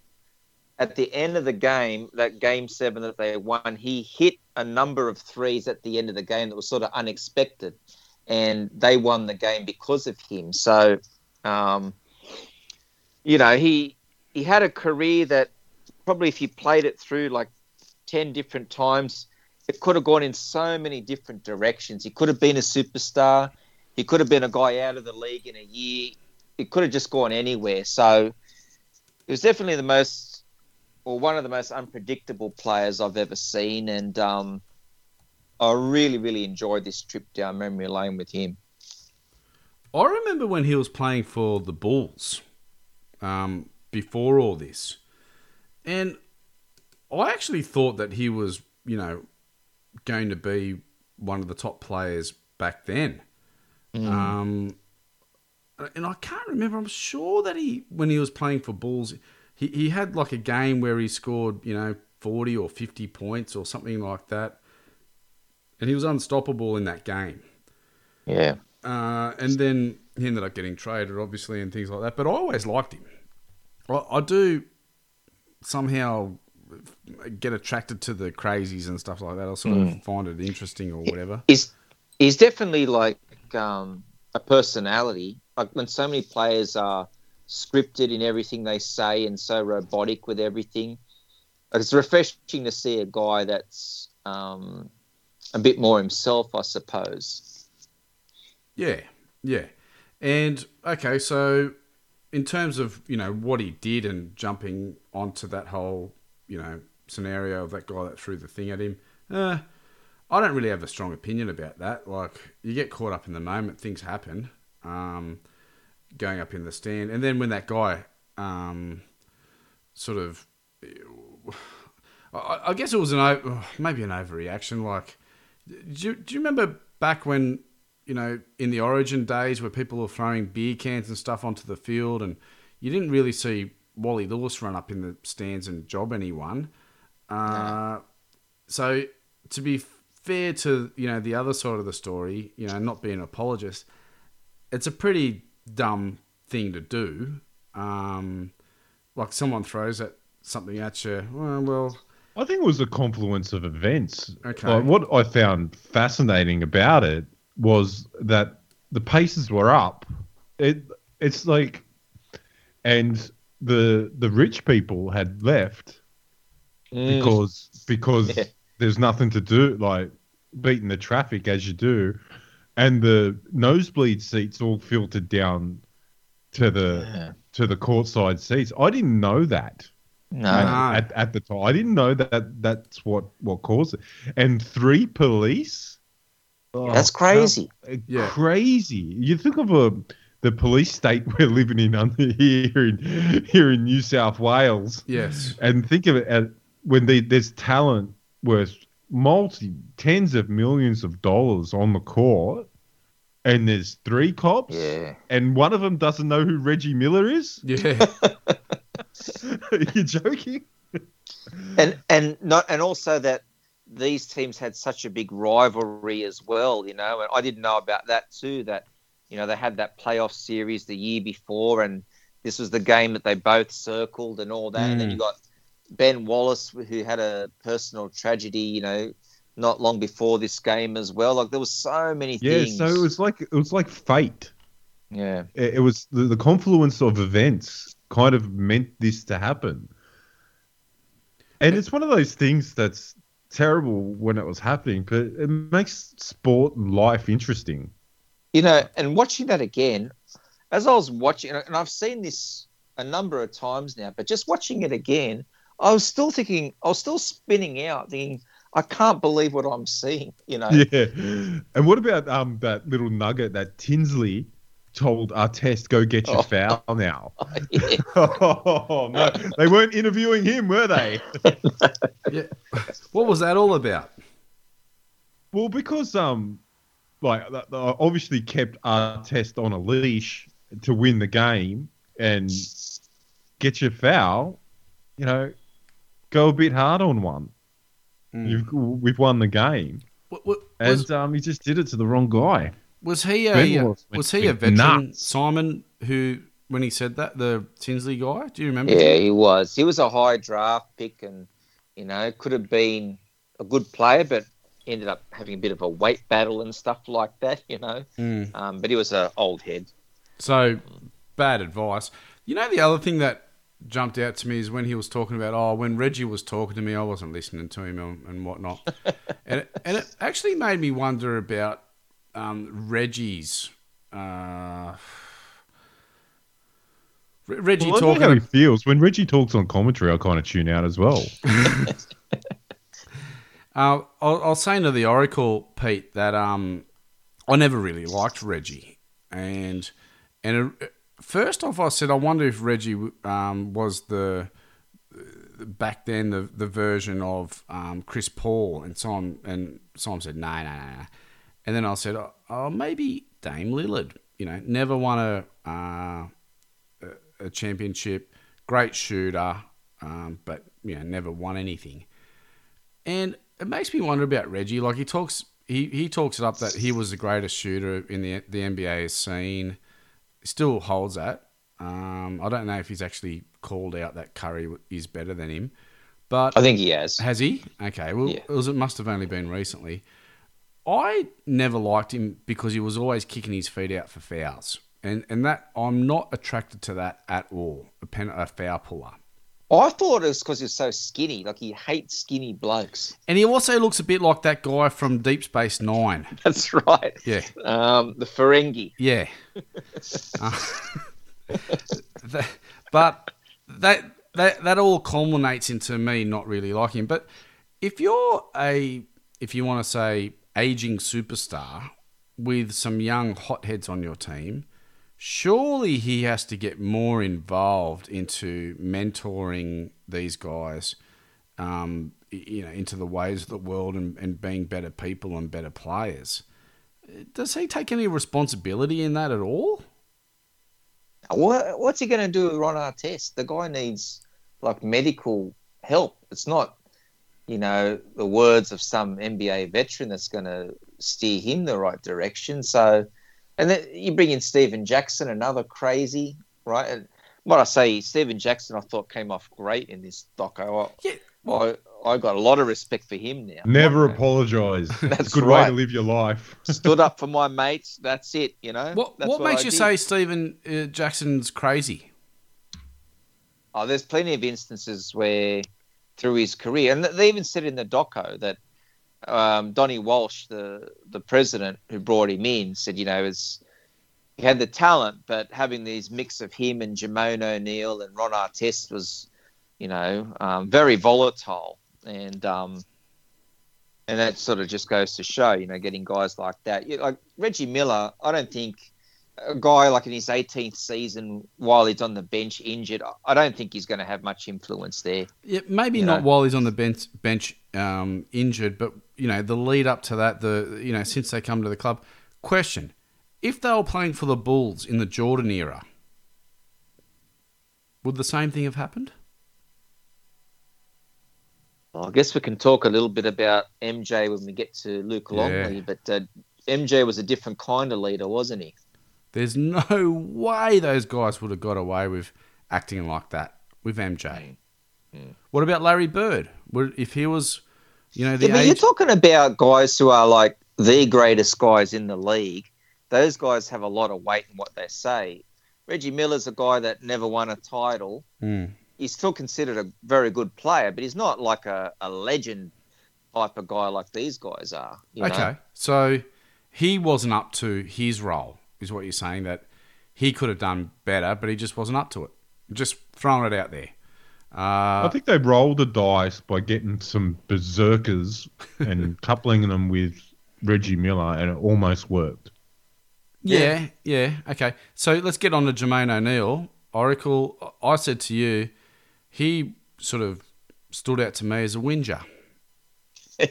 at the end of the game, that game seven that they won, he hit a number of threes at the end of the game that was sort of unexpected, and they won the game because of him. So, um, you know, he he had a career that probably if he played it through like ten different times, it could have gone in so many different directions. He could have been a superstar. He could have been a guy out of the league in a year. It could have just gone anywhere. So it was definitely the most, or one of the most unpredictable players I've ever seen. And um, I really, really enjoyed this trip down memory lane with him. I remember when he was playing for the Bulls um, before all this. And I actually thought that he was, you know, going to be one of the top players back then. Um, and I can't remember. I'm sure that he, when he was playing for Bulls, he, he had like a game where he scored, you know, 40 or 50 points or something like that. And he was unstoppable in that game. Yeah. Uh, and then he ended up getting traded, obviously, and things like that. But I always liked him. I, I do somehow get attracted to the crazies and stuff like that. I sort of find it interesting or whatever. He's, he's definitely like um, a personality. Like when so many players are scripted in everything they say and so robotic with everything. Like it's refreshing to see a guy that's um, a bit more himself, I suppose. Yeah, yeah. And okay, so in terms of you know what he did and jumping onto that whole you know scenario of that guy that threw the thing at him, uh, I don't really have a strong opinion about that. Like you get caught up in the moment, things happen. Um, going up in the stand, and then when that guy um, sort of, I, I guess it was an maybe an overreaction. Like, do do you remember back when you know in the Origin days where people were throwing beer cans and stuff onto the field, and you didn't really see Wally Lewis run up in the stands and job anyone. Uh, So to be fair to you know the other side of the story, you know, not being an apologist, it's a pretty dumb thing to do. Um, like someone throws at something at you. Well, well, I think it was a confluence of events. Okay. Like, what I found fascinating about it was that the paces were up. It it's like, and the the rich people had left because because Yeah. there's nothing to do like beating the traffic as you do, and the nosebleed seats all filtered down to the Yeah. to the courtside seats. I didn't know that No. Ah. at, at the time. I didn't know that that's what what caused it. And three police. Oh, That's crazy. how- Yeah. Crazy. You think of a the police state [LAUGHS] we're living in under here in here in New South Wales, yes, and think of it as when they, there's talent worth multi tens of millions of dollars on the court, and there's three cops, Yeah. and one of them doesn't know who Reggie Miller is. yeah, [LAUGHS] [LAUGHS] You're joking? and and not and also that these teams had such a big rivalry as well you know and i didn't know about that too that you know they had that playoff series the year before and this was the game that they both circled and all that and then you hmm. got ben wallace who had a personal tragedy you know not long before this game as well like there was so many Yeah. things So it was like it was like fate. yeah it, it was the, the confluence of events kind of meant this to happen. And it's one of those things that's terrible when it was happening, but it makes sport and life interesting. You know, and watching that again, as I was watching, and I've seen this a number of times now, but just watching it again, I was still thinking, I was still spinning out, thinking, I can't believe what I'm seeing. You know, [LAUGHS] Yeah. And what about um that little nugget that Tinsley told Artest, go get your Oh. foul now? [LAUGHS] Yeah. oh, no. They weren't interviewing him, were they? [LAUGHS] yeah. What was that all about? Well, because um, like th- th- obviously kept Artest on a leash to win the game and get your foul. You know, go a bit hard on one. You've we've won the game, What, what, and was, um, he just did it to the wrong guy. Was he a Wallace was he a veteran, nuts. Simon, who when he said that? The Tinsley guy? Do you remember? Yeah, he was. He was a high draft pick, and you know, could have been a good player, but ended up having a bit of a weight battle and stuff like that. You know, Mm. um, but he was an old head. So bad advice. You know, the other thing that jumped out to me is when he was talking about, oh, when Reggie was talking to me, I wasn't listening to him and, and whatnot, [LAUGHS] and it, and it actually made me wonder about um, Reggie's. Uh, Re- Reggie Well, talking how he feels when Reggie talks on commentary. I kind of tune out as well. [LAUGHS] Uh, I'll, I'll say to the Oracle, Pete, that um, I never really liked Reggie, and and it, first off, I said I wonder if Reggie um, was the back then the the version of um, Chris Paul, and Simon and Simon said no, no, no, no, and then I said, oh, oh maybe Dame Lillard, you know, never won a uh, a, championship, great shooter, um, but you know, never won anything. And it makes me wonder about Reggie. Like he talks, he, he talks it up that he was the greatest shooter in the the NBA has seen. Still holds that. Um, I don't know if he's actually called out that Curry is better than him, but I think he has. has he? Okay, well, Yeah. it, was, it must have only been recently. I never liked him because he was always kicking his feet out for fouls, and and that I'm not attracted to that at all. A pen, a foul puller. I thought it was because he was so skinny. Like he hates skinny blokes. And he also looks a bit like that guy from Deep Space Nine. [LAUGHS] That's right. Yeah, Um, the Ferengi. yeah. [LAUGHS] Uh, [LAUGHS] that- but that that that all culminates into me not really liking him. But if you're a if you want to say aging superstar with some young hotheads on your team, surely he has to get more involved into mentoring these guys um, you know into the ways of the world and, and being better people and better players does he take any responsibility in that at all What, what's he going to do with Ron Artest? The guy needs like medical help. It's not, you know, the words of some NBA veteran that's going to steer him the right direction. So, and then you bring in Stephen Jackson, another crazy, right? And what I say, Stephen Jackson, I thought came off great in this doco. yeah I, I, I got a lot of respect for him now. Never apologise. [LAUGHS] That's a good way to live your life. [LAUGHS] Stood up for my mates. That's it. You know. what, That's what makes I you did. say Stephen uh, Jackson's crazy Oh, there's plenty of instances where through his career, and they even said in the doco that um, Donnie Walsh, the the president who brought him in, said, you know, he had the talent, but having these mix of him and Jermaine O'Neal and Ron Artest was, you know, um, very volatile, and um, and that sort of just goes to show, you know, getting guys like that, you like Reggie Miller. I don't think a guy like in his 18th season while he's on the bench injured, I don't think he's going to have much influence there. yeah, maybe not know. while he's on the bench bench um, injured but you know the lead up to that the you know since they come to the club question if they were playing for the Bulls in the Jordan era would the same thing have happened Well, I guess we can talk a little bit about MJ when we get to Luke Longley, Yeah. but uh, MJ was a different kind of leader, wasn't he? There's [LAUGHS] no way those guys would have got away with acting like that with MJ. What about Larry Bird? If he was, you know, the Yeah, but you're talking about guys who are like the greatest guys in the league. Those guys have a lot of weight in what they say. Reggie Miller's a guy that never won a title. Hmm. He's still considered a very good player, but he's not like a, a legend type of guy like these guys are. you know? Okay, so he wasn't up to his role, is what you're saying that he could have done better, but he just wasn't up to it. Just throwing it out there. Uh, I think they rolled the dice by getting some berserkers and [LAUGHS] coupling them with Reggie Miller, and it almost worked. Yeah, yeah. Okay. So let's get on to Jermaine O'Neal. Oracle, I said to you, he sort of stood out to me as a whinger. [LAUGHS]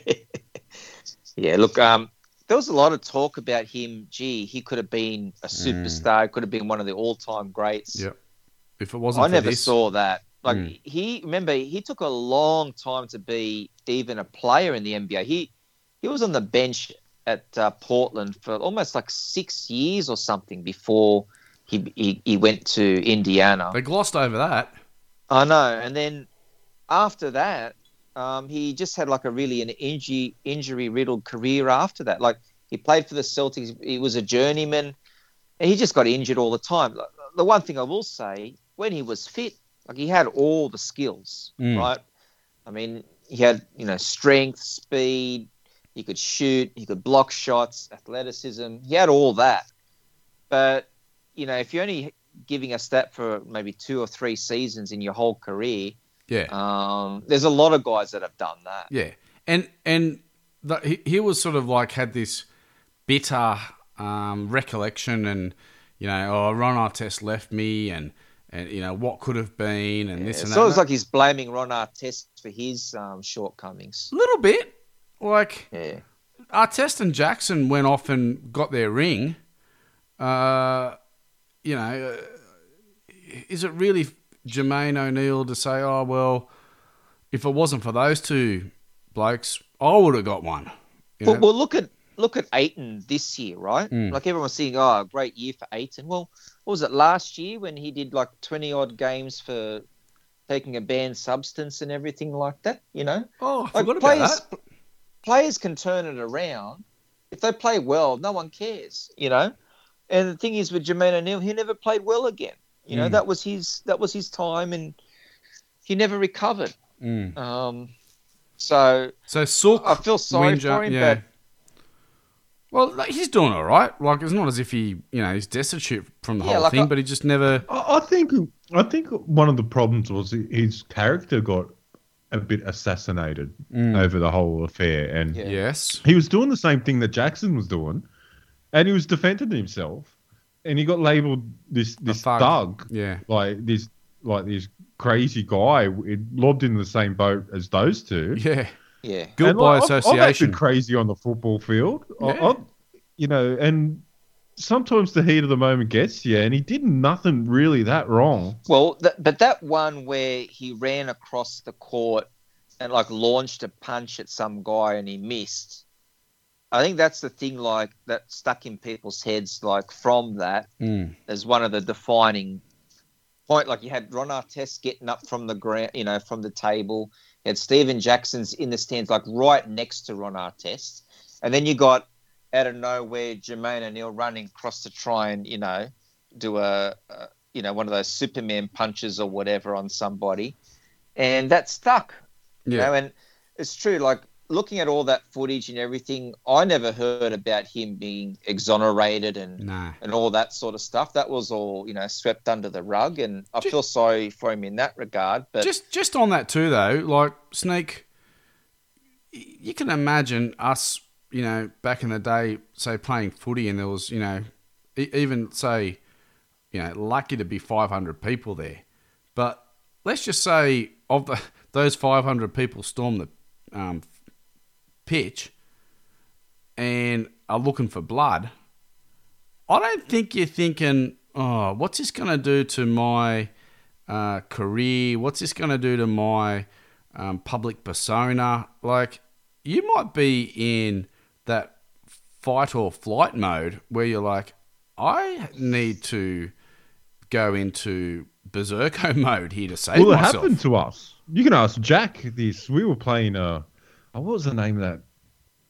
Yeah, look, um, there was a lot of talk about him. Gee, he could have been a superstar, could have been one of the all-time greats. Yep. If it wasn't I never this, saw that. Like Mm. he, remember, he took a long time to be even a player in the NBA. He he was on the bench at uh, Portland for almost like six years or something before he, he he went to Indiana. They glossed over that. I know, and then after that, um, he just had like a really an injury injury riddled career after that. Like he played for the Celtics, he was a journeyman, and he just got injured all the time. The one thing I will say, when he was fit, like he had all the skills, Mm. right? I mean, he had you know strength, speed, he could shoot, he could block shots, athleticism. He had all that, but you know, if you're only giving us that for maybe two or three seasons in your whole career, Yeah. um, there's a lot of guys that have done that. Yeah, and and the, he, he was sort of like had this bitter um, recollection, and you know, oh, Ron Artest left me, and and you know what could have been, and this and It's that. always like he's blaming Ron Artest for his um, shortcomings. a little bit, like Yeah, Artest and Jackson went off and got their ring. Uh, you know, uh, is it really Jermaine O'Neal to say, oh well, if it wasn't for those two blokes, I would have got one. You well, know? well, look at look at Ayton this year, right? Mm. Like everyone's saying, oh, great year for Ayton. Well, what was it last year when he did like twenty odd games for taking a banned substance and everything like that? You know, oh, I like players that. players can turn it around if they play well. No one cares, you know. And the thing is with Jermaine O'Neal, he never played well again. You know, Mm. that was his that was his time, and he never recovered. Mm. Um, so So Sook, I feel sorry Windsor- for him, yeah. but well, like, he's doing all right. Like it's not as if he, you know, he's destitute from the Yeah, whole like thing, I- but he just never. I, I think I think one of the problems was his character got a bit assassinated over the whole affair, and Yeah. Yes. he was doing the same thing that Jackson was doing, and he was defending himself, and he got labelled this this thug. thug, Yeah. like this like this crazy guy, it lobbed in the same boat as those two. Yeah. yeah, Guilt And, by like, I've- I've association. acted crazy on the football field. Yeah. I- you know, and sometimes the heat of the moment gets you, and he did nothing really that wrong. Well, th- but that one where he ran across the court and like launched a punch at some guy and he missed. I think that's the thing, like that stuck in people's heads, like from that Mm. as one of the defining point. Like you had Ron Artest getting up from the ground, you know, from the table. You had Stephen Jackson's in the stands, like right next to Ron Artest, and then you got out of nowhere Jermaine O'Neal running across to try and you know do a, a you know one of those Superman punches or whatever on somebody, and that stuck. You Yeah. know, and it's true. Like looking at all that footage and everything, I never heard about him being exonerated and Nah. and all that sort of stuff. That was all, you know, swept under the rug, and I feel sorry for him in that regard. But Just just on that too, though, like Snake, you can imagine us, you know, back in the day, say playing footy, and there was, you know, even say, you know, lucky to be 500 people there, but let's just say of the [LAUGHS] those 500 people storm the um, pitch and are looking for blood. I don't think you're thinking, oh, what's this going to do to my uh, career? What's this going to do to my um, public persona? Like, you might be in that fight or flight mode where you're like, I need to go into berserko [LAUGHS] mode here to save well, it happened to us. You can ask Jack this. We were playing. Uh, oh, what was the name of that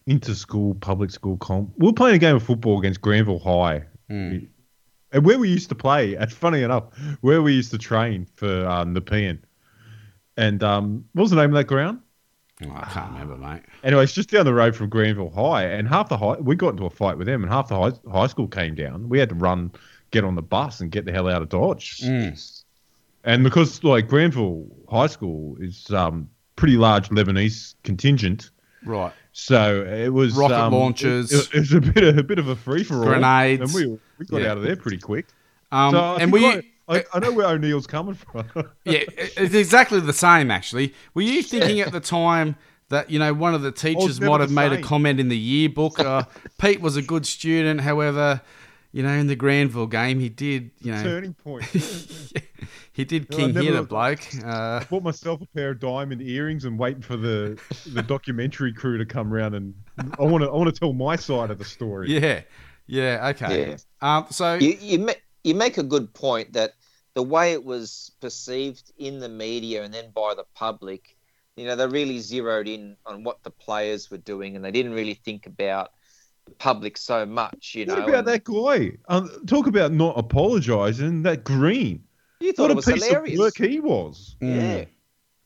inter-school public school comp? We were playing a game of football against Granville High, Hmm. and where we used to play. it's funny enough, where we used to train for uh, Nepean. And um, what was the name of that ground? Oh, I can't remember, mate. Anyway, it's just down the road from Granville High, and half the high we got into a fight with them, and half the high, high school came down. We had to run, get on the bus, and get the hell out of Dodge. Mm. And because like Granville High School is um pretty large Lebanese contingent, Right. so it was Rocket um, launchers. It, it was a bit of a bit of a free for all, Grenades. and we we got Yeah. out of there pretty quick. Um, So and we, I, I, I know where O'Neal's coming from. [LAUGHS] yeah, it's exactly the same. Actually, were you thinking at the time that you know one of the teachers might have made a comment in the yearbook? Uh, Pete was a good student, however, you know in the Granville game he did, you know, Turning point. [LAUGHS] he did king never- hit a bloke. Uh, Bought myself a pair of diamond earrings and waiting for the the documentary crew to come around and I want to I want to tell my side of the story. yeah, yeah, okay. Yeah. Um, so you, you, me- you make a good point that the way it was perceived in the media and then by the public, you know, they really zeroed in on what the players were doing, and they didn't really think about the public so much. You know, What about and that guy? Um, talk about not apologising. That Green. You thought What it a was piece hilarious. of work he was. Yeah.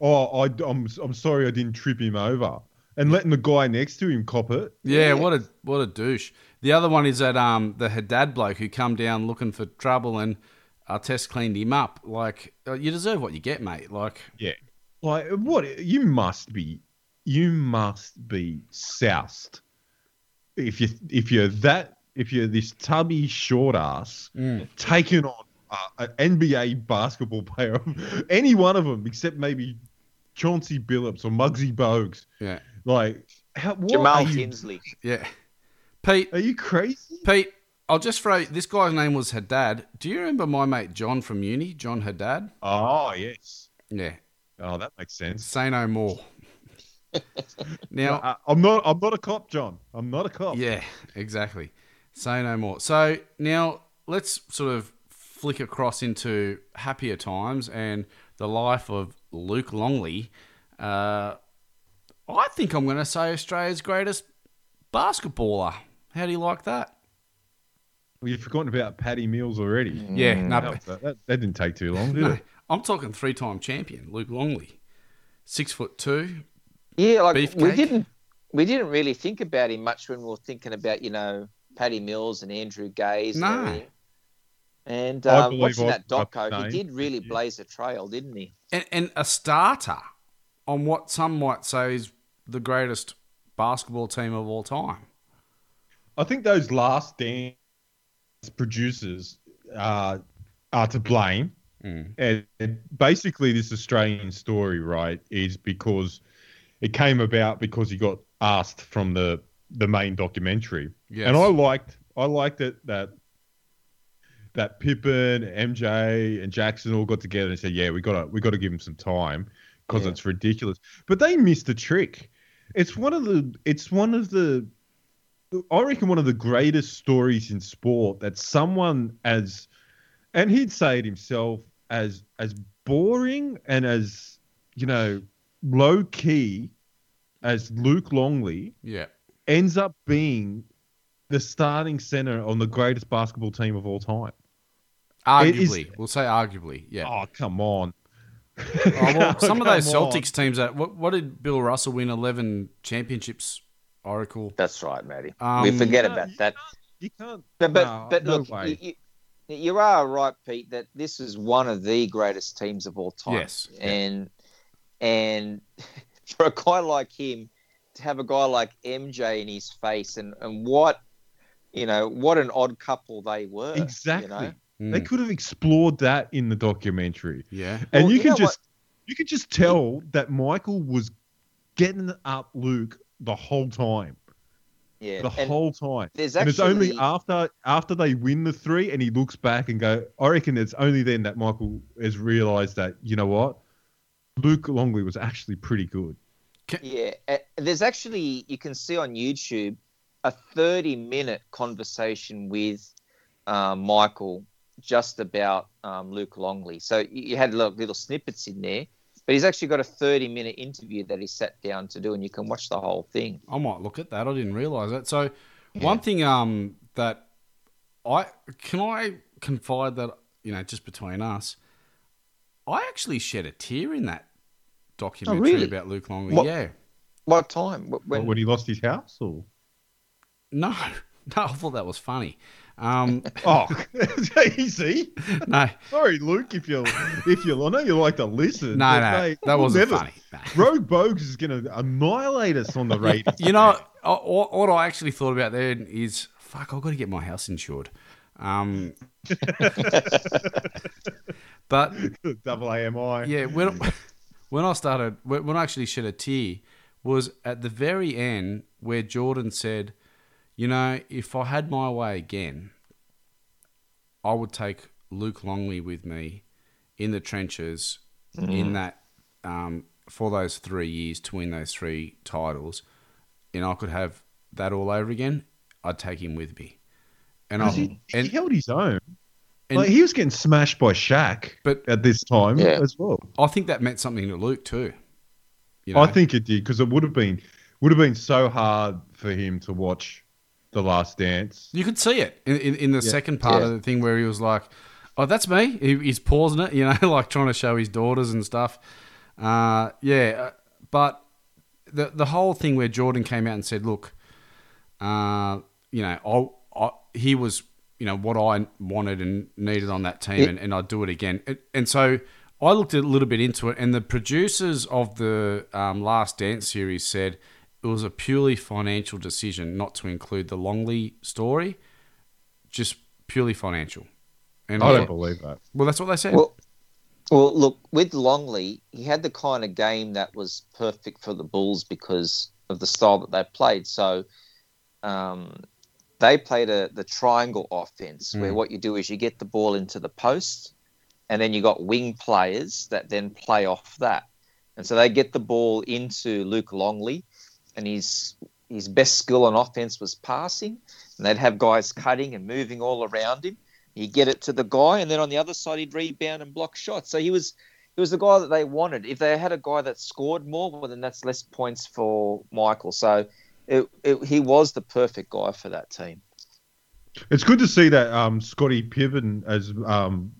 Oh, I, I'm I'm sorry I didn't trip him over. And letting the guy next to him cop it. Yeah, Yeah. what a what a douche. The other one is that um the Haddad bloke who come down looking for trouble and Artest cleaned him up. Like uh, you deserve what you get, mate. Like Yeah. Like what you must be you must be soused. If you if you're that if you're this tubby short ass taking on uh, an NBA basketball player, [LAUGHS] any one of them except maybe Chauncey Billups or Muggsy Bogues. yeah, Like how, what Jamal are you, Tinsley. yeah. Pete, Are you crazy? Pete, I'll just throw this guy's name was Haddad. Do you remember my mate John from uni, John Haddad? Oh yes. Yeah, Oh, that makes sense. say no more. [LAUGHS] now, I'm not. I'm not a cop, John. I'm not a cop. Yeah, exactly. Say no more. So now let's sort of flick across into happier times and the life of Luke Longley. Uh, I think I'm going to say Australia's greatest basketballer. How do you like that? Well, you've forgotten about Patty Mills already. Yeah, no, That, that, that didn't take too long, did no, it? I'm talking three-time champion Luke Longley, six foot two. Yeah, like we didn't we didn't really think about him much when we were thinking about you know Patty Mills and Andrew Gaze. No. And, everything. and I um, watching that got doco, he did really Yeah. blaze a trail, didn't he? and, and a starter on what some might say is the greatest basketball team of all time. I think those last dance producers uh, are to blame. Mm. And, and basically, this Australian story, right, is because it came about because he got asked from the the main documentary, Yes. and I liked I liked it that that Pippen, MJ, and Jackson all got together and said, "Yeah, we got to we got to give him some time because Yeah. it's ridiculous." But they missed the trick. It's one of the it's one of the I reckon one of the greatest stories in sport that someone as and he'd say it himself as as boring and as you know low key as Luke Longley Yeah. ends up being the starting center on the greatest basketball team of all time. It is- Arguably, we'll say arguably, yeah. Oh, come on. Oh, well, [LAUGHS] some of those Come on. Celtics teams that what, what did Bill Russell win? Eleven championships. Oracle. That's right, Matty. Um, we forget about you that. can't- You can't. But but, no, but no look, way. you, you, you are right, Pete. That this is one of the greatest teams of all time. Yes. and and [LAUGHS] for a guy like him to have a guy like MJ in his face, and and what you know, what an odd couple they were. you Exactly. know? Mm, They could have explored that in the documentary. yeah. And Well, you you can know just you could just tell that Michael was getting up Luke the whole time. Yeah, The and whole time. there's And it's only after after they win the three and he looks back and go, I reckon it's only then that Michael has realised that, you know what? Luke Longley was actually pretty good. Yeah, uh, there's actually you can see on YouTube a 30 minute conversation with um, Michael just about um, Luke Longley. So you you had little, little snippets in there, but he's actually got a 30 minute interview that he sat down to do, and you can watch the whole thing. I might look at that. I didn't realize that. So, one thing um that I can I confide that you know just between us, I actually shed a tear in that documentary Oh, really? about Luke Longley. What- Yeah. What time? Wh- When? when he lost his house or No, [LAUGHS] no, I thought that was funny. Um, [LAUGHS] Oh [LAUGHS] easy. no, Sorry, Luke, if you if you're, I know you like to listen. no, no, mate, that wasn't never- funny. No. Rogue Bogues is going to annihilate us on the radio. You know, uh, what, what I actually thought about then is, fuck, I've got to get my house insured. Um, [LAUGHS] but [LAUGHS] double AMI. yeah, when [LAUGHS] when I started, when when I actually shed a tear, was at the very end where Jordan said, "You know, if I had my way again, I would take Luke Longley with me in the trenches in that um, for those three years to win those three titles, and I could have that all over again. I'd take him with me." And I He, he and held his own. And- like, he was getting smashed by Shaq, But- at this time Yeah. as well. I think that meant something to Luke too. You know? I think it did because it would have been would have been so hard for him to watch the Last Dance. You could see it in, in, in the Yeah. second part Yeah. of the thing where he was like, "Oh, that's me." He, he's pausing it, you know, [LAUGHS] like trying to show his daughters and stuff. Uh, yeah, uh, but the the whole thing where Jordan came out and said, "Look, uh, you know, I, I he was, you know, what I wanted and needed on that team, It- and, and I'd do it again." And, and so I looked a little bit into it, and the producers of the um, Last Dance series said it was a purely financial decision not to include the Longley story, just purely financial. And I don't believe that. well, that's what they said. Well, well, look, with Longley, he had the kind of game that was perfect for the Bulls because of the style that they played. So um, they played a, the triangle offense, where Mm. what you do is you get the ball into the post, and then you got wing players that then play off that. And so they get the ball into Luke Longley, and his his best skill on offense was passing, and they'd have guys cutting and moving all around him. He'd get it to the guy, and then on the other side he'd rebound and block shots. So he was he was the guy that they wanted. If they had a guy that scored more, well, then that's less points for Michael. So it, it, he was the perfect guy for that team. It's good to see that um, Scotty Pippen as um,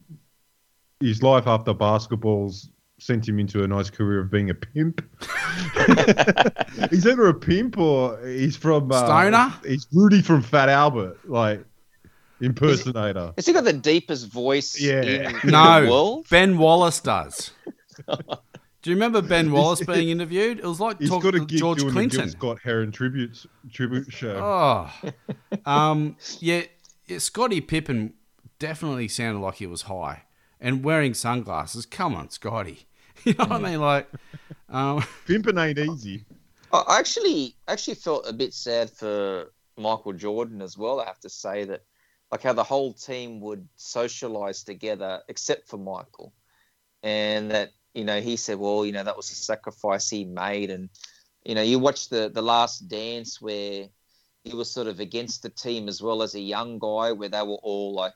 his life after basketball's sent him into a nice career of being a pimp. [LAUGHS] he's either a pimp or he's from uh, Stoner? He's Rudy from Fat Albert, like impersonator. Has he got the deepest voice Yeah. in, in no, the world? Ben Wallace does. [LAUGHS] Do you remember Ben [LAUGHS] Wallace being interviewed? It was like He's talking got a to gig George doing the Clinton. Gil Scott Heron tribute tribute show. Oh, um, yeah, yeah. Scotty Pippen definitely sounded like he was high and wearing sunglasses. Come on, Scotty. [LAUGHS] You know what I mean? Like, um, [LAUGHS] Pimping ain't easy. I I actually actually felt a bit sad for Michael Jordan as well. I have to say that, like how the whole team would socialize together except for Michael, and that you know he said, well, you know that was a sacrifice he made, and you know you watch the the Last Dance where he was sort of against the team as well as a young guy, where they were all like,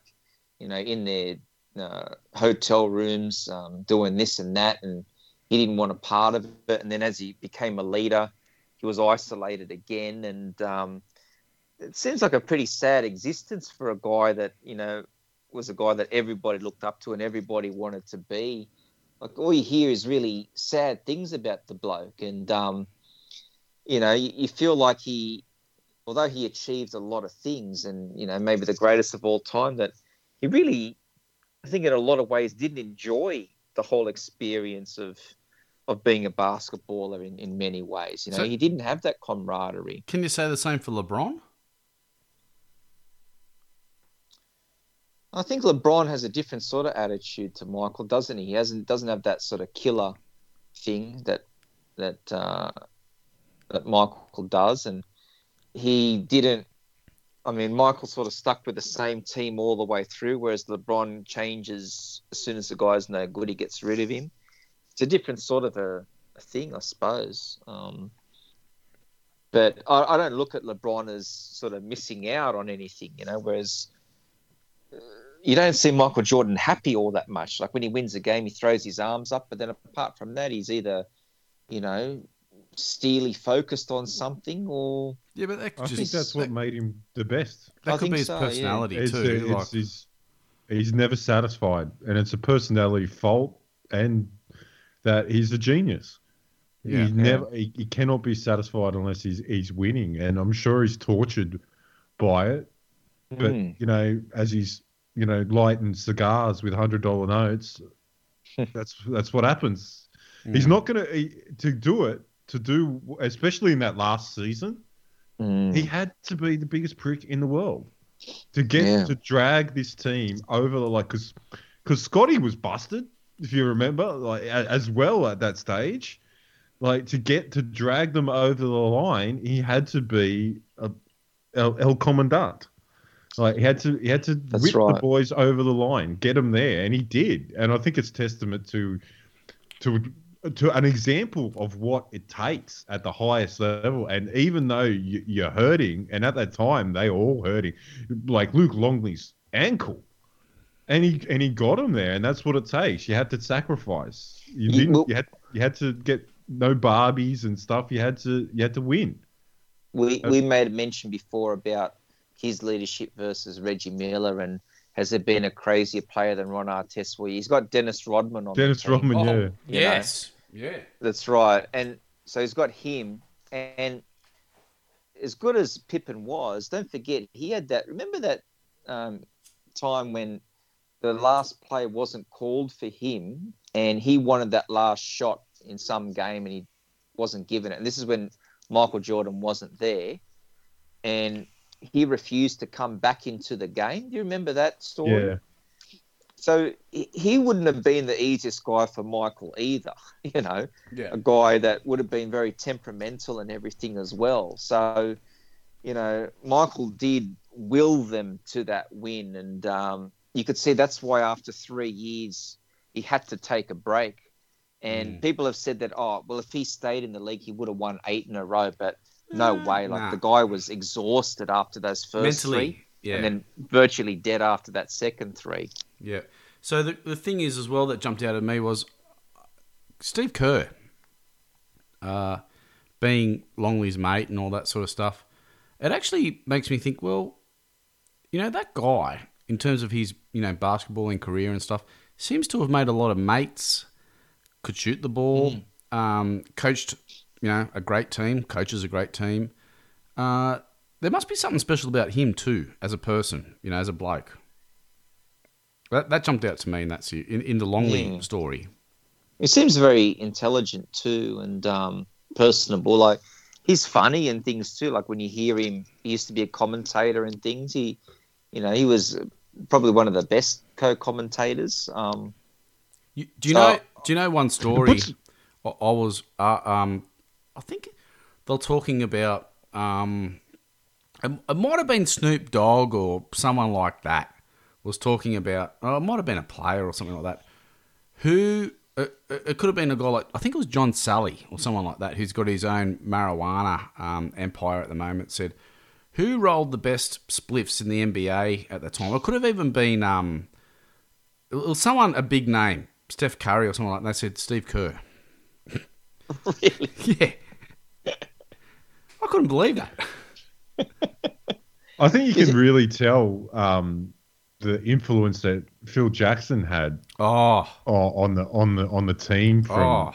you know, in their uh, hotel rooms um, doing this and that, and he didn't want a part of it. And then as he became a leader, he was isolated again, and um, it seems like a pretty sad existence for a guy that you know was a guy that everybody looked up to and everybody wanted to be. Like all you hear is really sad things about the bloke, and um, you know you, you feel like he, although he achieved a lot of things, and you know maybe the greatest of all time, that he really, I think in a lot of ways didn't enjoy the whole experience of of being a basketballer in, in many ways. You know, So- he didn't have that camaraderie. can you say the same for LeBron? I think LeBron has a different sort of attitude to Michael, doesn't he? He hasn't doesn't have that sort of killer thing that that uh, that Michael does, and he didn't. I mean, Michael sort of stuck with the same team all the way through, whereas LeBron changes as soon as the guy's no good, he gets rid of him. It's a different sort of a, a thing, I suppose. Um, but I, I don't look at LeBron as sort of missing out on anything, you know. Whereas you don't see Michael Jordan happy all that much. Like when he wins a game, he throws his arms up, but then apart from that, he's either, you know, steely focused on something or Yeah, but that could I just think that's what made him the best. that I could be his so, personality It's, too. it's like, his- he's never satisfied, and it's a personality fault, and that he's a genius. Yeah. he never he, he cannot be satisfied unless he's he's winning, and I'm sure he's tortured by it. But Mm. you know, as he's you know lighting cigars with hundred dollar notes, [LAUGHS] that's that's what happens. He's Mm. not gonna he, to do it to do especially in that last season. Mm. He had to be the biggest prick in the world to get Yeah. to drag this team over the like because because Scotty was busted if you remember like as well at that stage. Like to get to drag them over the line, he had to be a El, El Commandant. Like he had to he had to That's whip the boys over the line, get them there, and he did. And I think it's testament to to to an example of what it takes at the highest level. And even though you, you're hurting, and at that time they all hurting, like Luke Longley's ankle and he and he got him there, and that's what it takes. You had to sacrifice. You didn't. well- you had you had to get no Barbies and stuff. You had to you had to win. We we made a mention before about his leadership versus Reggie Miller, and has there been a crazier player than Ron Artest? Well, he's got Dennis Rodman on. Dennis team. Rodman, yeah. Oh, know. yes. Yeah. That's right. And so he's got him. And as good as Pippen was, don't forget he had that. Remember that um, time when the last play wasn't called for him, and he wanted that last shot in some game, and he wasn't given it. And this is when Michael Jordan wasn't there, and he refused to come back into the game. Do you remember that story? Yeah. So he- wouldn't have been the easiest guy for Michael either. [LAUGHS] You know, Yeah. a guy that would have been very temperamental and everything as well. So, you know, Michael did will them to that win, and um, you could see that's why after three years he had to take a break. And Mm. people have said that, oh, well, if he stayed in the league, he would have won eight in a row. But no way. Like Nah. the guy was exhausted after those first Mentally. three, Yeah. and then virtually dead after that second three. Yeah. So the the thing is as well that jumped out at me was Steve Kerr, uh, being Longley's mate and all that sort of stuff. It actually makes me think. Well, you know that guy in terms of his you know basketballing career and stuff seems to have made a lot of mates. Could shoot the ball. Um, coached you know a great team. Coaches a great team. Uh, there must be something special about him too, as a person. You know, as a bloke. That, that jumped out to me and that's in, in the Longley Yeah. story. He seems very intelligent too and um, personable. Like he's funny and things too. Like when you hear him, he used to be a commentator and things. He, you know, he was probably one of the best co-commentators. Um, You, do you So- know? Do you know one story? [LAUGHS] I, I was, uh, um, I think they're talking about. Um, it, it might have been Snoop Dogg or someone like that was talking about. Oh, it might have been a player or something like that. Who it, it it could have been a guy like I think it was John Salley or someone like that who's got his own marijuana um, empire at the moment. Said who rolled the best spliffs in the NBA at the time. It could have even been um, it was someone a big name, Steph Curry or someone like that. They said Steve Kerr. [LAUGHS] [LAUGHS] really? Yeah, I couldn't believe that. I think you Is can really tell um, the influence that Phil Jackson had Oh, on the on the on the team from oh,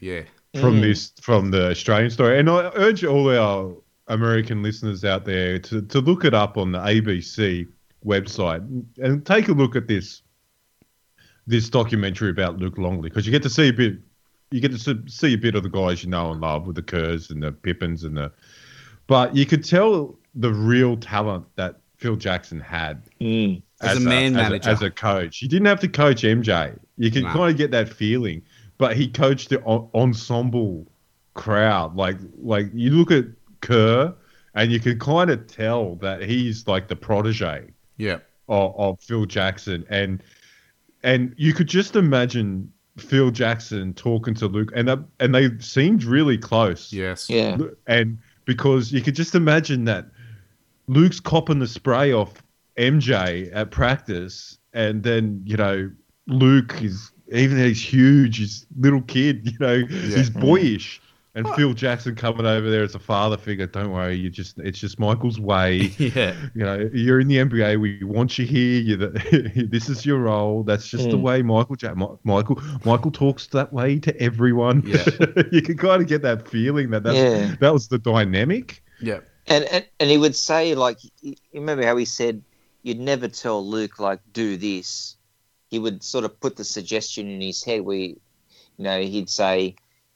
yeah, from Mm. this from the Australian story. And I urge all our American listeners out there to, to look it up on the ABC website and take a look at this this documentary about Luke Longley because you get to see a bit you get to see- see a bit of the guys you know and love with the Kerrs and the Pippins and the but you could tell the real talent that Phil Jackson had Mm. As a man as manager. as a coach. He didn't have to coach MJ. You can No. kind of get that feeling, but he coached the en- ensemble crowd. Like like you look at Kerr, and you can kind of tell that he's like the protege yeah, of, of Phil Jackson, and and you could just imagine Phil Jackson talking to Luke, and that, and they seemed really close. yes, Yeah. And because you could just imagine that Luke's copping the spray off MJ at practice, and then, you know, Luke is, even though he's huge, he's little kid, [LAUGHS] you know, he's boyish. And Phil Jackson coming over there as a father figure. Don't worry, you just it's just Michael's way. [LAUGHS] yeah, You know, you're in the NBA. We want you here. You the, [LAUGHS] this is your role. That's just the Mm. way Michael Jack Michael Michael talks that way to everyone. Yeah. [LAUGHS] you can kind of get that feeling that that's, Yeah. that was the dynamic. yeah, And, and and he would say like, you remember how he said you'd never tell Luke like do this. He would sort of put the suggestion in his head where, you know, he'd say, you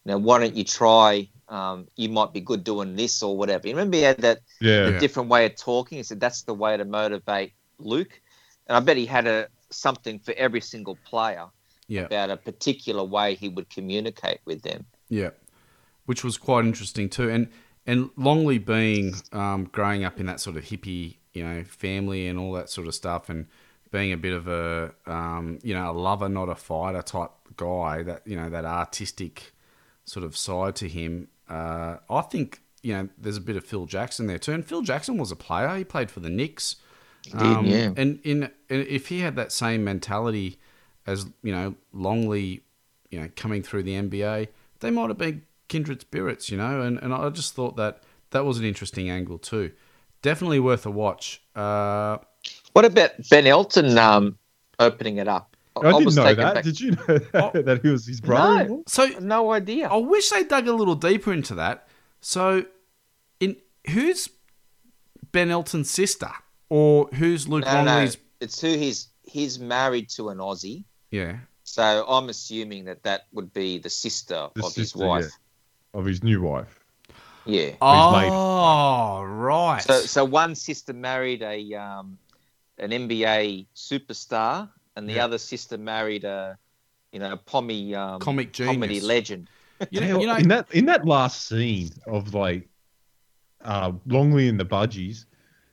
know, why don't you try? Um, you might be good doing this or whatever. You remember he had that Yeah. Yeah. different way of talking. He said that's the way to motivate Luke, and I bet he had a something for every single player yeah. about a particular way he would communicate with them. Yeah, which was quite interesting too. And and Longley being um, growing up in that sort of hippie, you know, family and all that sort of stuff, and being a bit of a um, you know a lover, not a fighter type guy. That you know that artistic sort of side to him. Uh, I think you know there's a bit of Phil Jackson there too. And Phil Jackson was a player. He played for the Knicks. Um, did, yeah. And in and if he had that same mentality as you know Longley, you know, coming through the NBA, they might have been kindred spirits, you know. And and I just thought that that was an interesting angle too. Definitely worth a watch. Uh, What about Ben Elton um, opening it up? I, didn't know that. back- Did you know that, Oh. [LAUGHS] that he was his brother? No, so No idea. I wish they dug a little deeper into that. So, in who's Ben Elton's sister, or who's Luke no, no, it's who he's he's married to an Aussie. Yeah, So I'm assuming that that would be the sister The of his sister, wife. Of his new wife. Yeah. Oh, right. So so one sister married a um, an NBA superstar, and the Yeah. other sister married a you know a pommy um, Comic comedy legend. you know, you know in that in that last scene of like uh, Longley and the Budgies,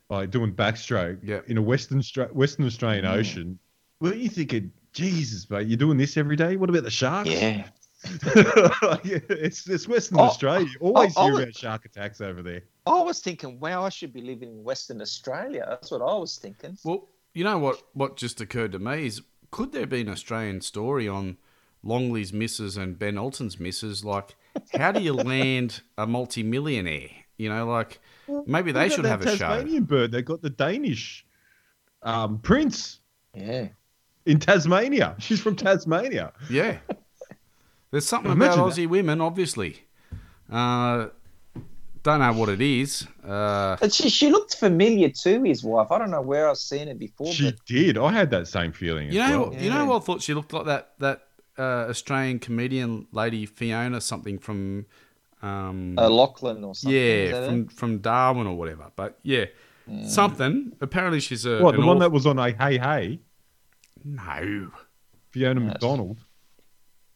like doing backstroke Yeah. in a Western Western Australian Mm. Ocean, weren't you thinking, Jesus, mate, you're doing this every day? What about the sharks? Yeah. [LAUGHS] Like, it's it's Western Oh, Australia. You always oh, hear oh. about shark attacks over there. I was thinking, wow, I should be living in Western Australia. That's what I was thinking. Well, you know what? What just occurred to me is, could there be an Australian story on Longley's missus and Ben Elton's missus? Like, how do you [LAUGHS] land a multi-millionaire? You know, like maybe they should about have a that show. Tasmanian bird. They got the Danish um, prince Yeah. in Tasmania. She's from Tasmania. Yeah. There's something Imagine about that. Aussie women, obviously. Uh, don't know what it is. Uh, she, she looked familiar to his wife. I don't know where I've seen her before, She but did. I had that same feeling. you as know, well. you know, what I thought she looked like that that uh, Australian comedian lady Fiona something from. Um, uh, Lachlan or something. yeah, from it? from Darwin or whatever. But yeah, something. Apparently, she's a What the one au- that was on a Hey Hey no. Fiona Yes. McDonald.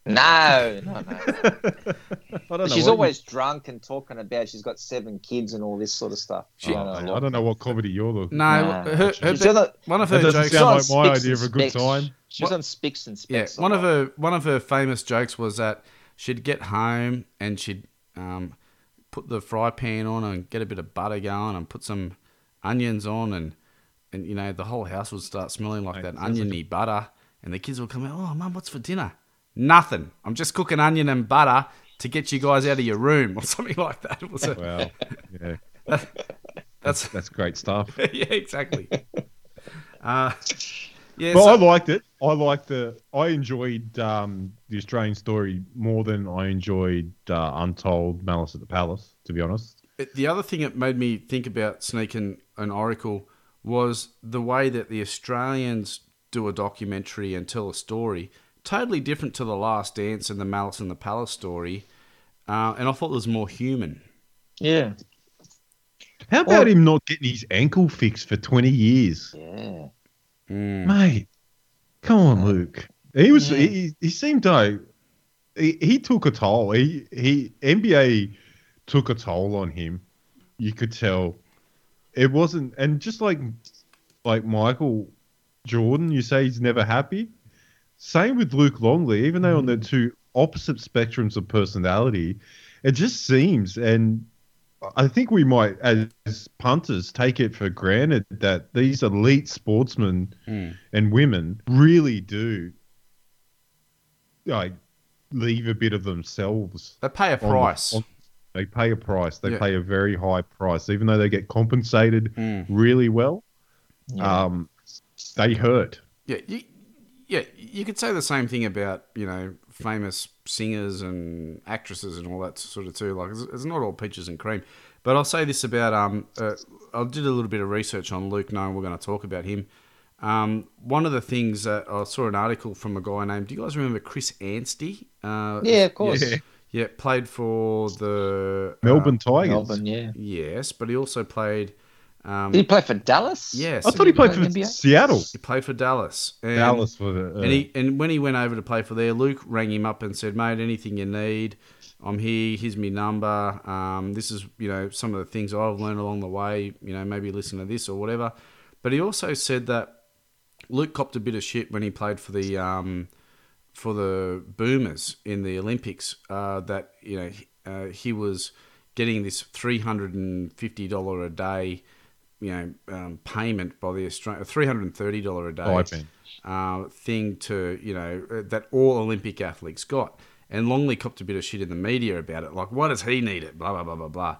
No, no, no. [LAUGHS] I don't know. She's what always drunk and talking about she's got seven kids and all this sort of stuff. She- You, I don't know. I don't know what comedy you're looking. No, Nah. her, her, She's the- one of That her doesn't jokes. sound like my idea and of a good Specks. time. She's What- on Spicks and Yeah, Specks. a one of her one of her famous jokes was that she'd get home and she'd um, put the fry pan on and get a bit of butter going and put some onions on and and you know the whole house would start smelling like Mate, that sounds like oniony butter and the kids would come out. Oh, mum, what's for dinner? Nothing. I'm just cooking onion and butter to get you guys out of your room or [LAUGHS] something like that. [LAUGHS] It was a, Well, yeah, that's that's great stuff. [LAUGHS] yeah, exactly. Uh, yeah, Well, so- I liked it. I liked the. I enjoyed um, the Australian story more than I enjoyed uh, Untold Malice at the Palace. To be honest, the other thing that made me think about Sneak and, and Oracle was the way that the Australians do a documentary and tell a story, totally different to the Last Dance and the Malice in the Palace story. Uh, and I thought it was more human. Yeah. how about him not getting his ankle fixed for twenty years, Yeah. Mm. mate? Come on, Luke. He was. Yeah. He, he seemed to. He, he took a toll. He he NBA took a toll on him. You could tell. It wasn't, and just like like Michael Jordan, you say he's never happy. Same with Luke Longley, even though on the two opposite spectrums of personality, it just seems, and I think we might, as punters, take it for granted that these elite sportsmen Mm. and women really do like leave a bit of themselves. They pay a on price. on- they pay a price. They Yeah. pay a very high price, even though they get compensated Mm. really well. Yeah. Um, they hurt. Yeah, you, yeah, you could say the same thing about you know famous singers and actresses and all that sort of too. Like it's, it's not all peaches and cream. But I'll say this about um, uh, I did a little bit of research on Luke, knowing we're going to talk about him. Um, one of the things that I saw an article from a guy named. Do you guys remember Chris Anstey? Uh, Yeah, of course. Yeah. Yeah, played for the uh, Melbourne Tigers. Melbourne, yeah. yes, but he also played. Um, Did he play for Dallas? yes, I thought he played for NBA? Seattle. he played for Dallas. And, Dallas for the. Uh, And he and when he went over to play for there, Luke rang him up and said, "Mate, anything you need, I'm here. Here's my number. Um, this is you know some of the things I've learned along the way. You know, maybe listen to this or whatever." But he also said that Luke copped a bit of shit when he played for the um, for the Boomers in the Olympics. Uh, that you know uh, he was getting this three hundred and fifty dollar a day you know um, payment by the Australian three hundred and thirty dollar a day Stipend. uh, thing to you know uh, that all Olympic athletes got. And Longley copped a bit of shit in the media about it, like why does he need it? Blah blah blah blah blah.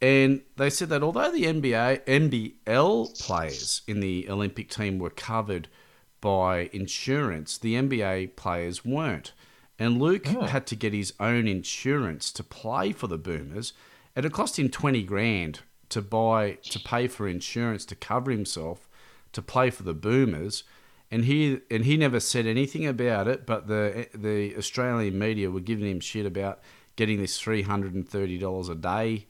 And they said that although the NBA NBL players in the Olympic team were covered by insurance, the NBA players weren't. And Luke had to get his own insurance to play for the Boomers, and it cost him twenty grand to buy to pay for insurance to cover himself to play for the Boomers. And he and he never said anything about it, but the the Australian media were giving him shit about getting this three hundred and thirty dollars a day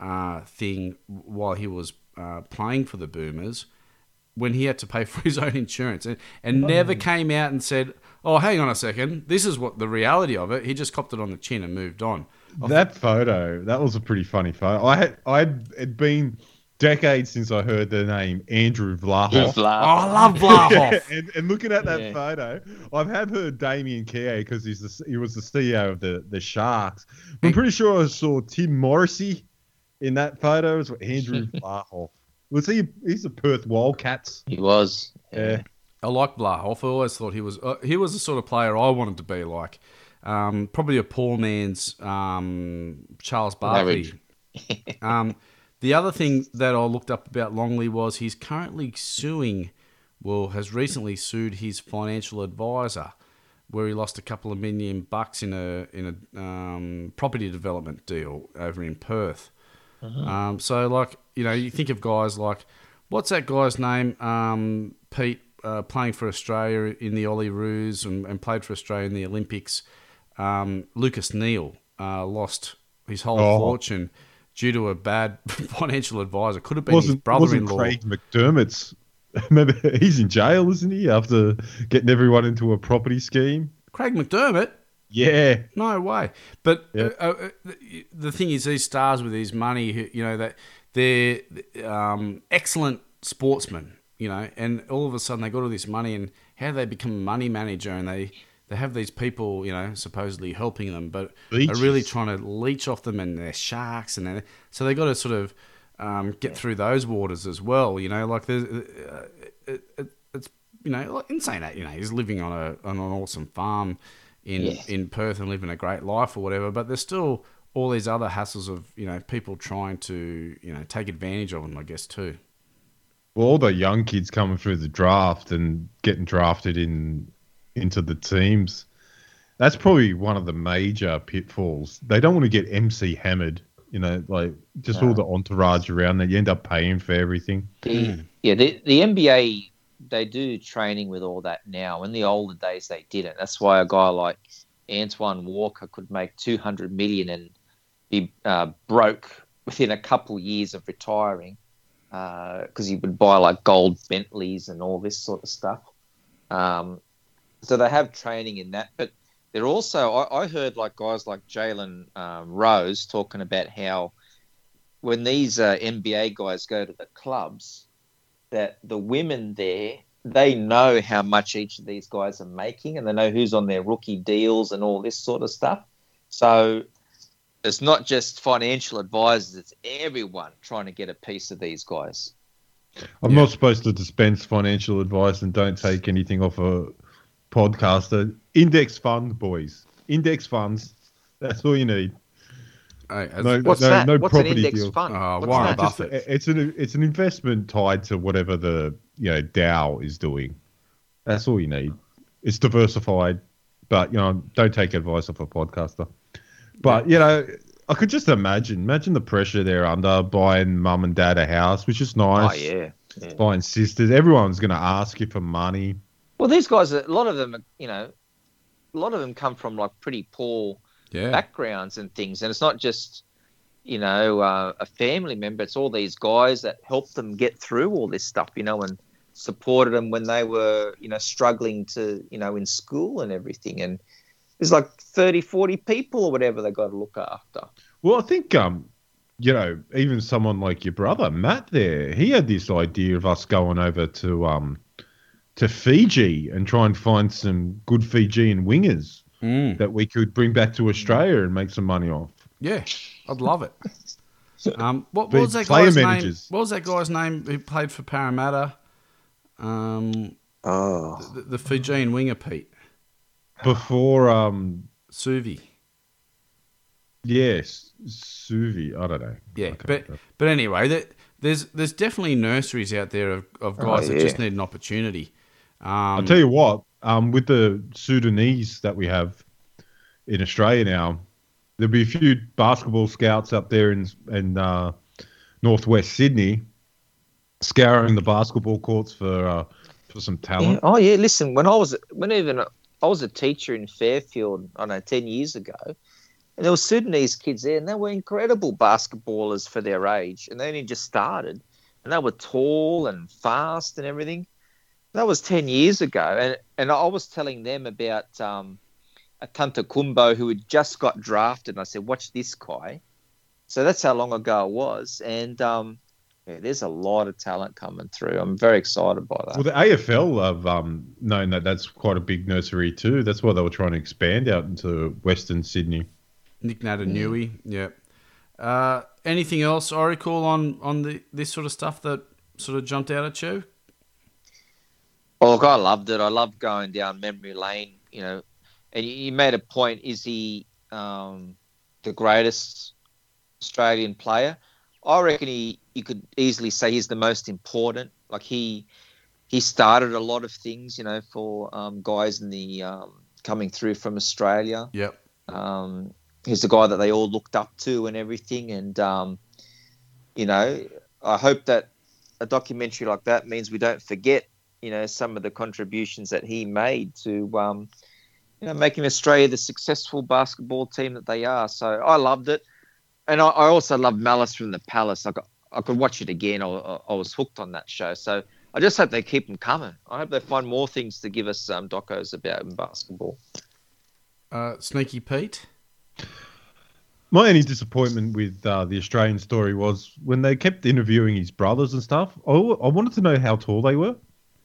uh, thing while he was uh, playing for the Boomers when he had to pay [LAUGHS] for his own insurance and, and never came out and said, Oh, hang on a second, this is what the reality of it. He just copped it on the chin and moved on. That photo, that was a pretty funny photo. I had, I had been decades since I heard the name Andrew Vlahov. Oh, I love Blahoff. [LAUGHS] and, and looking at that Yeah. photo, I've have heard Damien Keogh because he's the, he was the CEO of the, the Sharks. I'm pretty sure I saw Tim Morrissey in that photo as well. Andrew [LAUGHS] Vlahov. Was he? He's the Perth Wildcats. He was. Yeah. I like Blahoff. I always thought he was uh, he was the sort of player I wanted to be like. Um, probably a poor man's um, Charles Barkley. [LAUGHS] um, the other thing that I looked up about Longley was he's currently suing, well, has recently sued his financial advisor, where he lost a couple of million bucks in a in a um, property development deal over in Perth. Um, so, like, you know, you think of guys like, what's that guy's name? Um, Pete, uh, playing for Australia in the Olyroos and, and played for Australia in the Olympics. Um, Lucas Neill uh, lost his whole Oh. fortune due to a bad [LAUGHS] financial advisor. Could have been his Wasn't, brother-in-law. Craig McDermott's. [LAUGHS] Remember, he's in jail, isn't he? After getting everyone into a property scheme. Craig McDermott? Yeah. No way. But Yeah. uh, uh, the- the thing is, these stars with these money, you know, that they're um, excellent sportsmen, you know, and all of a sudden they got all this money, and how do they become a money manager? And they they have these people, you know, supposedly helping them, but Leeches. are really trying to leech off them, and they're sharks, and they're, so they got to sort of um, get through those waters as well, you know, like there's. Uh, it, it, it's you know insane that you know he's living on a on an awesome farm in Yeah. in Perth and living a great life or whatever. But there's still all these other hassles of you know people trying to you know take advantage of him. I guess too. Well, all the young kids coming through the draft and getting drafted in into the teams. That's probably one of the major pitfalls. They don't want to get MC hammered, you know, like just all the entourage around that. You end up paying for everything. The, yeah, the, the NBA, they do training with all that now. In the older days, they didn't. That's why a guy like Antoine Walker could make 200 million and be uh, broke within a couple years of retiring because he would buy like gold Bentleys and all this sort of stuff. Um, so they have training in that, but they're also I, I heard like guys like Jalen um, Rose talking about how when these uh, NBA guys go to the clubs, that the women there they know how much each of these guys are making, and they know who's on their rookie deals and all this sort of stuff. So it's not just financial advisors; it's everyone trying to get a piece of these guys. I'm Yeah. not supposed to dispense financial advice and don't take anything off a podcaster. Index fund, boys. Index funds. That's all you need. Hey, No, What's no, that? no What's an property index deal. fund? Oh, What's Warren? Buffett. Just- it's an it's an investment tied to whatever the you know Dow is doing. That's all you need. It's diversified, but you know don't take advice off a podcaster. But you know, I could just imagine imagine the pressure they're under buying mum and dad a house, which is Oh nice. yeah. yeah. Buying sisters, everyone's going to ask you for money. Well, these guys, a lot of them, are, you know, a lot of them come from like pretty poor yeah, backgrounds and things, and it's not just you know uh, a family member; it's all these guys that helped them get through all this stuff, you know, and supported them when they were you know struggling to you know in school and everything. And there's like 30, 40 people or whatever they got to look after. Well, I think um, you know, even someone like your brother Matt, there, he had this idea of us going over to um, to Fiji and try and find some good Fijian wingers Mm. that we could bring back to Australia and make some money off. yeah, I'd love it. [LAUGHS] Um, what, what was that player guy's name? managers. What was that guy's name who played for Parramatta? Um, Oh, the, the Fijian winger, Pete Before, um, Suvi. yes, Suvi. I don't know. Yeah, Okay. but but anyway, there, there's there's definitely nurseries out there of, of guys that yeah. just need an opportunity. Um, I'll tell you what, um, with the Sudanese that we have in Australia now, there'll be a few basketball scouts up there in in uh, northwest Sydney, scouring the basketball courts for uh, for some yeah. talent. oh yeah. Listen, when I was when even I was a teacher in Fairfield, I don't know, ten years ago, and there were Sudanese kids there, and they were incredible basketballers for their age, and they only just started, and they were tall and fast and everything. That was ten years ago, and and I was telling them about um, a Tanta Kumbo who had just got drafted, and I said, "Watch this guy." So that's how long ago it was, and um, yeah, there's a lot of talent coming through. I'm very excited by that. Well, the AFL have um, known that that's quite a big nursery too. That's why they were trying to expand out into Western Sydney. Nick Naitanui, yeah. Uh, anything else, Oracle, on on the this sort of stuff that sort of jumped out at you? Oh, look, I loved it. I loved going down memory lane. You know, and you, you made a point. Is he um, the greatest Australian player? I reckon he. You could easily say he's the most important. Like he, he started a lot of things. You know, for um, guys in the um, coming through from Australia. Yep. Um, he's the guy that they all looked up to and everything. And um, you know, I hope that a documentary like that means we don't forget, you know, some of the contributions that he made to, um, you know, making Australia the successful basketball team that they are. So I loved it, and I, I also loved Malice from the Palace. I got, I could watch it again. I, I I was hooked on that show. So I just hope they keep them coming. I hope they find more things to give us um, docos about in basketball. Uh, Sneaky Pete. My only disappointment with uh, the Australian story was when they kept interviewing his brothers and stuff. I, I wanted to know how tall they were.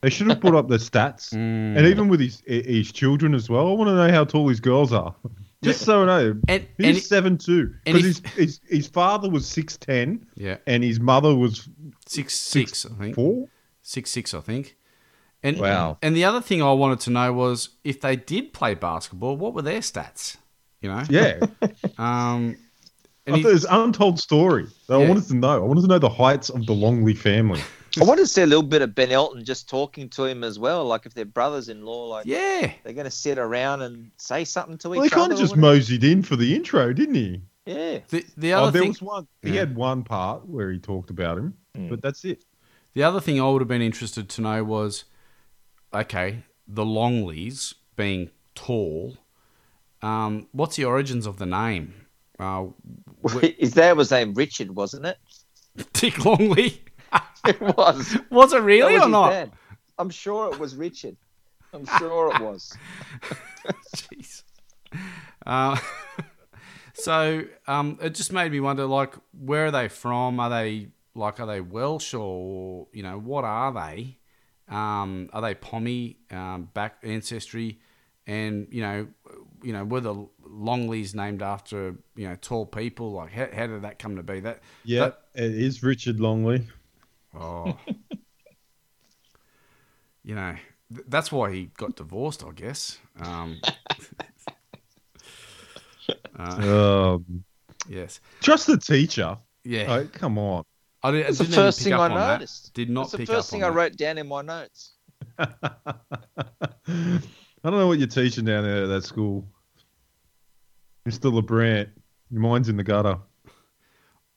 They should have brought up the stats, Mm. and even with his his children as well. I want to know how tall his girls are, [LAUGHS] just so I know. And, He's and seven two because his, his his father was six ten yeah, and his mother was six six, I think. four. Six six, I think. And Wow. And the other thing I wanted to know was if they did play basketball, what were their stats? You know. Yeah, [LAUGHS] Um. And he, thought it was an untold story. that I wanted to know. I wanted to know the heights of the Longley family. I wanted to see a little bit of Ben Elton just talking to him as well, like if they're brothers-in-law, like yeah. they're going to sit around and say something to each Well, he kind of just moseyed in for the intro, didn't he? Yeah. The the Oh, there thing was one. He Yeah. had one part where he talked about him, Mm. but that's it. the other thing I would have been interested to know was, okay, the Longleys being tall. Um, what's the origins of the name? Uh, [LAUGHS] His dad was named Richard, wasn't it? [LAUGHS] Dick Longley. [LAUGHS] It was. Was it really was or not? dad. I'm sure it was Richard. I'm sure it was. [LAUGHS] Jeez. Uh, [LAUGHS] so um, it just made me wonder, like, where are they from? Are they like, are they Welsh or you know, what are they? Um, are they Pommy um, back ancestry? And you know, you know, were the Longleys named after you know tall people? Like, how, how did that come to be? That Yeah, that- it is Richard Longley. Oh, you know, th- that's why he got divorced, I guess. Um, [LAUGHS] uh, Um, yes. Trust the teacher. Yeah, Oh, come on. I, did, I That's the didn't first thing I on that. noticed. Did not That's the first up thing on I that. wrote down in my notes. [LAUGHS] I don't know what you're teaching down there at that school. Mr. LeBrant, your mind's in the gutter.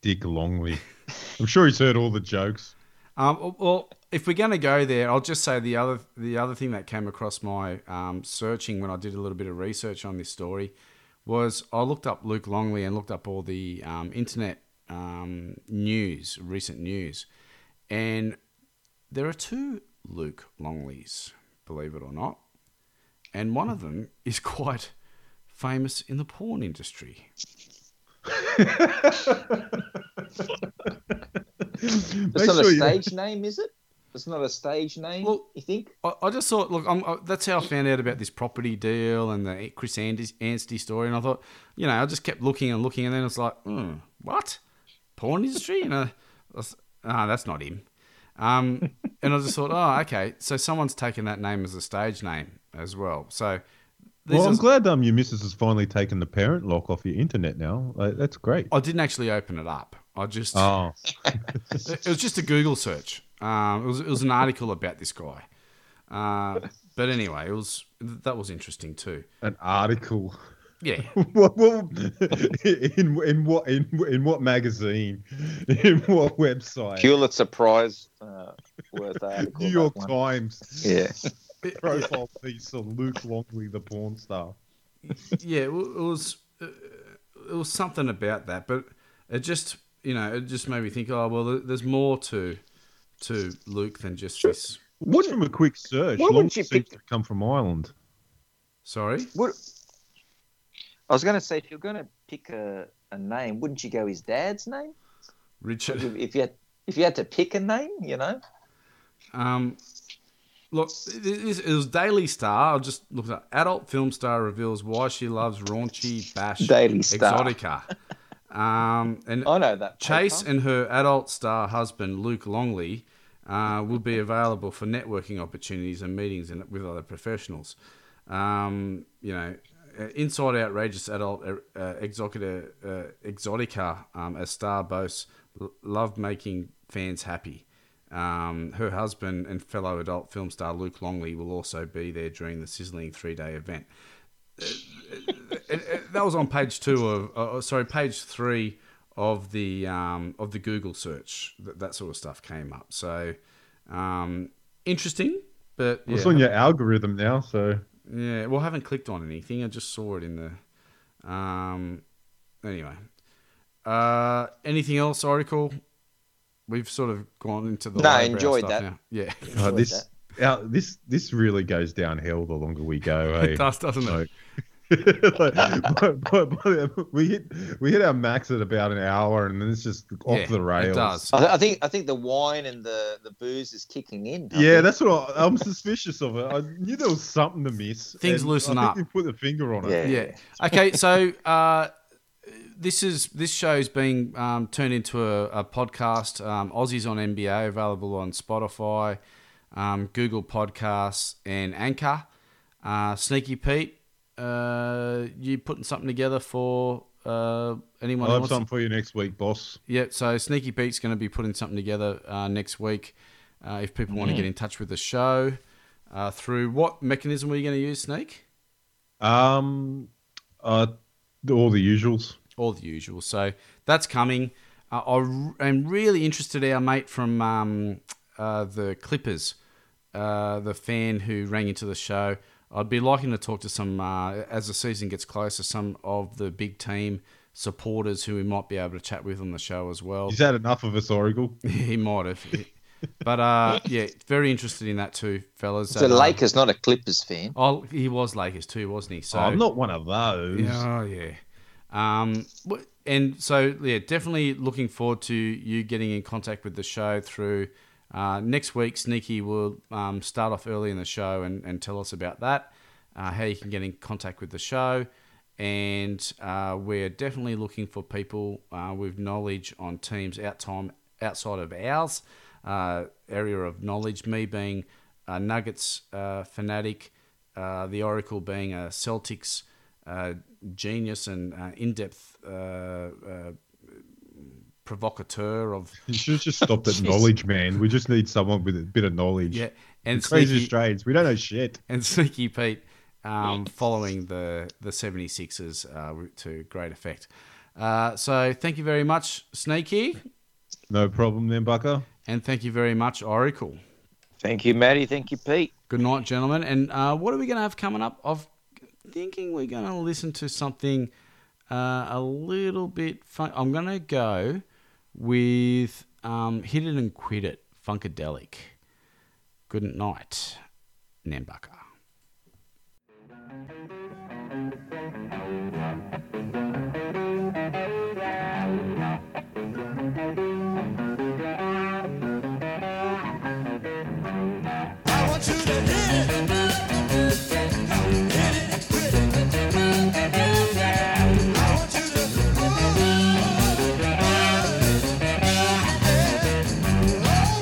Dick Longley. [LAUGHS] I'm sure he's heard all the jokes. Um, well, if we're going to go there, I'll just say the other the other thing that came across my um, searching when I did a little bit of research on this story was I looked up Luke Longley and looked up all the um, internet um, news, recent news, and there are two Luke Longleys, believe it or not, and one of them is [LAUGHS] quite famous in the porn industry. [LAUGHS] [LAUGHS] It's not a sure you- stage name, is it? It's not a stage name, Well- you think? I, I just thought, look, I'm, I, that's how I found out about this property deal and the Chris Anstey, Anstey story. And I thought, you know, I just kept looking and looking, and then it's like, hmm, what? porn industry? And I, I ah, that's not him. Um, [LAUGHS] and I just thought, oh, okay. So someone's taken that name as a stage name as well. So Well, I'm glad um your missus has finally taken the parent lock off your internet now. Like, that's great. I didn't actually open it up. I just Oh, [LAUGHS] it was just a Google search. Um, it was it was an article about this guy. Uh, but anyway, it was that was interesting too. an article. Yeah, [LAUGHS] what, what, in in what in in what magazine? In what website? Pulitzer Prize uh, worth article. New York. Times Yeah. [LAUGHS] [LAUGHS] profile piece of Luke Longley, the porn star. yeah, it was uh, it was something about that, but it just you know it just made me think. Oh well, there's more to to Luke than just this. Just from a quick search, why Longley wouldn't you seems pick- to come from Ireland. Sorry, What, I was going to say, if you're going to pick a, a name, wouldn't you go his dad's name? Richard. If, if you had, if you had to pick a name, you know. Um, look, it, was Daily Star. I'll just look at adult film star reveals why she loves raunchy bash Daily Star. exotica. Um, and I know that. Chase paper. and her adult star husband Luke Longley uh, will be available for networking opportunities and meetings in, with other professionals. Um, you know, inside outrageous adult uh, uh, exotica, uh, exotica um, as star boasts love making fans happy. Um, her husband and fellow adult film star Luke Longley will also be there during the sizzling three day event it, it- that was on page two of uh, sorry page three of the um, of the Google search. That, that sort of stuff came up. So um, interesting but yeah, It's on your algorithm now, so. Yeah well I haven't clicked on anything. I just saw it in the um, anyway. Uh, anything else Oracle we've sort of gone into the No, lowbrow enjoyed stuff that. now. yeah uh, Enjoyed this our, this this really goes downhill the longer we go. Hey? [LAUGHS] it does doesn't it Like- [LAUGHS] Like, but- but- but we hit we hit our max at about an hour, and then it's just off Yeah, the rails. it does I, I think I think the wine and the, the booze is kicking in. Yeah, think. that's what I, I'm suspicious of it. I knew there was something to miss. Things and loosen I think up. You put the finger on it. Yeah. yeah. Okay, so uh, this is this show's being um, turned into a, a podcast. Um, Aussies on NBA available on Spotify, um, Google Podcasts, and Anchor. Uh, Sneaky Pete, uh, you putting something together for uh, anyone I'll have something for you next week, boss. Yeah, so Sneaky Pete's going to be putting something together uh, next week. Uh, if people want to get in touch with the show, uh, through what mechanism are you going to use, Sneak? Um, uh, all the usuals. All the usual. So that's coming. Uh, I r- am really interested. Our mate from um, uh, the Clippers, uh, the fan who rang into the show. I'd be liking to talk to some uh, as the season gets closer. Some of the big team supporters who we might be able to chat with on the show as well. He's had enough of us, Oracle. [LAUGHS] he might have, but uh, yeah, very interested in that too, fellas. So That, uh, Lakers, not a Clippers fan. Oh, he was Lakers too, wasn't he? So Oh, I'm not one of those. Yeah, Oh yeah. Um, and so yeah, definitely looking forward to you getting in contact with the show through uh, next week. Sneaky will um, start off early in the show and, and tell us about that, uh, how you can get in contact with the show, and uh, we're definitely looking for people uh, with knowledge on teams out time outside of ours uh, area of knowledge. Me being a Nuggets uh, fanatic, the Oracle being a Celtics genius and uh, in-depth uh, uh, provocateur of You should have just stopped at [LAUGHS] knowledge, man. We just need someone with a bit of knowledge. yeah, and Crazy sneaky, Australians. We don't know shit. and Sneaky Pete um, following the the 76ers uh, to great effect. Uh, so thank you very much, Sneaky, No problem then, Bucker. and thank you very much, Oracle. Thank you, Matty. Thank you, Pete. Good night, gentlemen. And uh, what are we going to have coming up? I'm thinking we're going to listen to something uh, a little bit fun. I'm going to go with um, Hit It and Quit It, Funkadelic. Good night.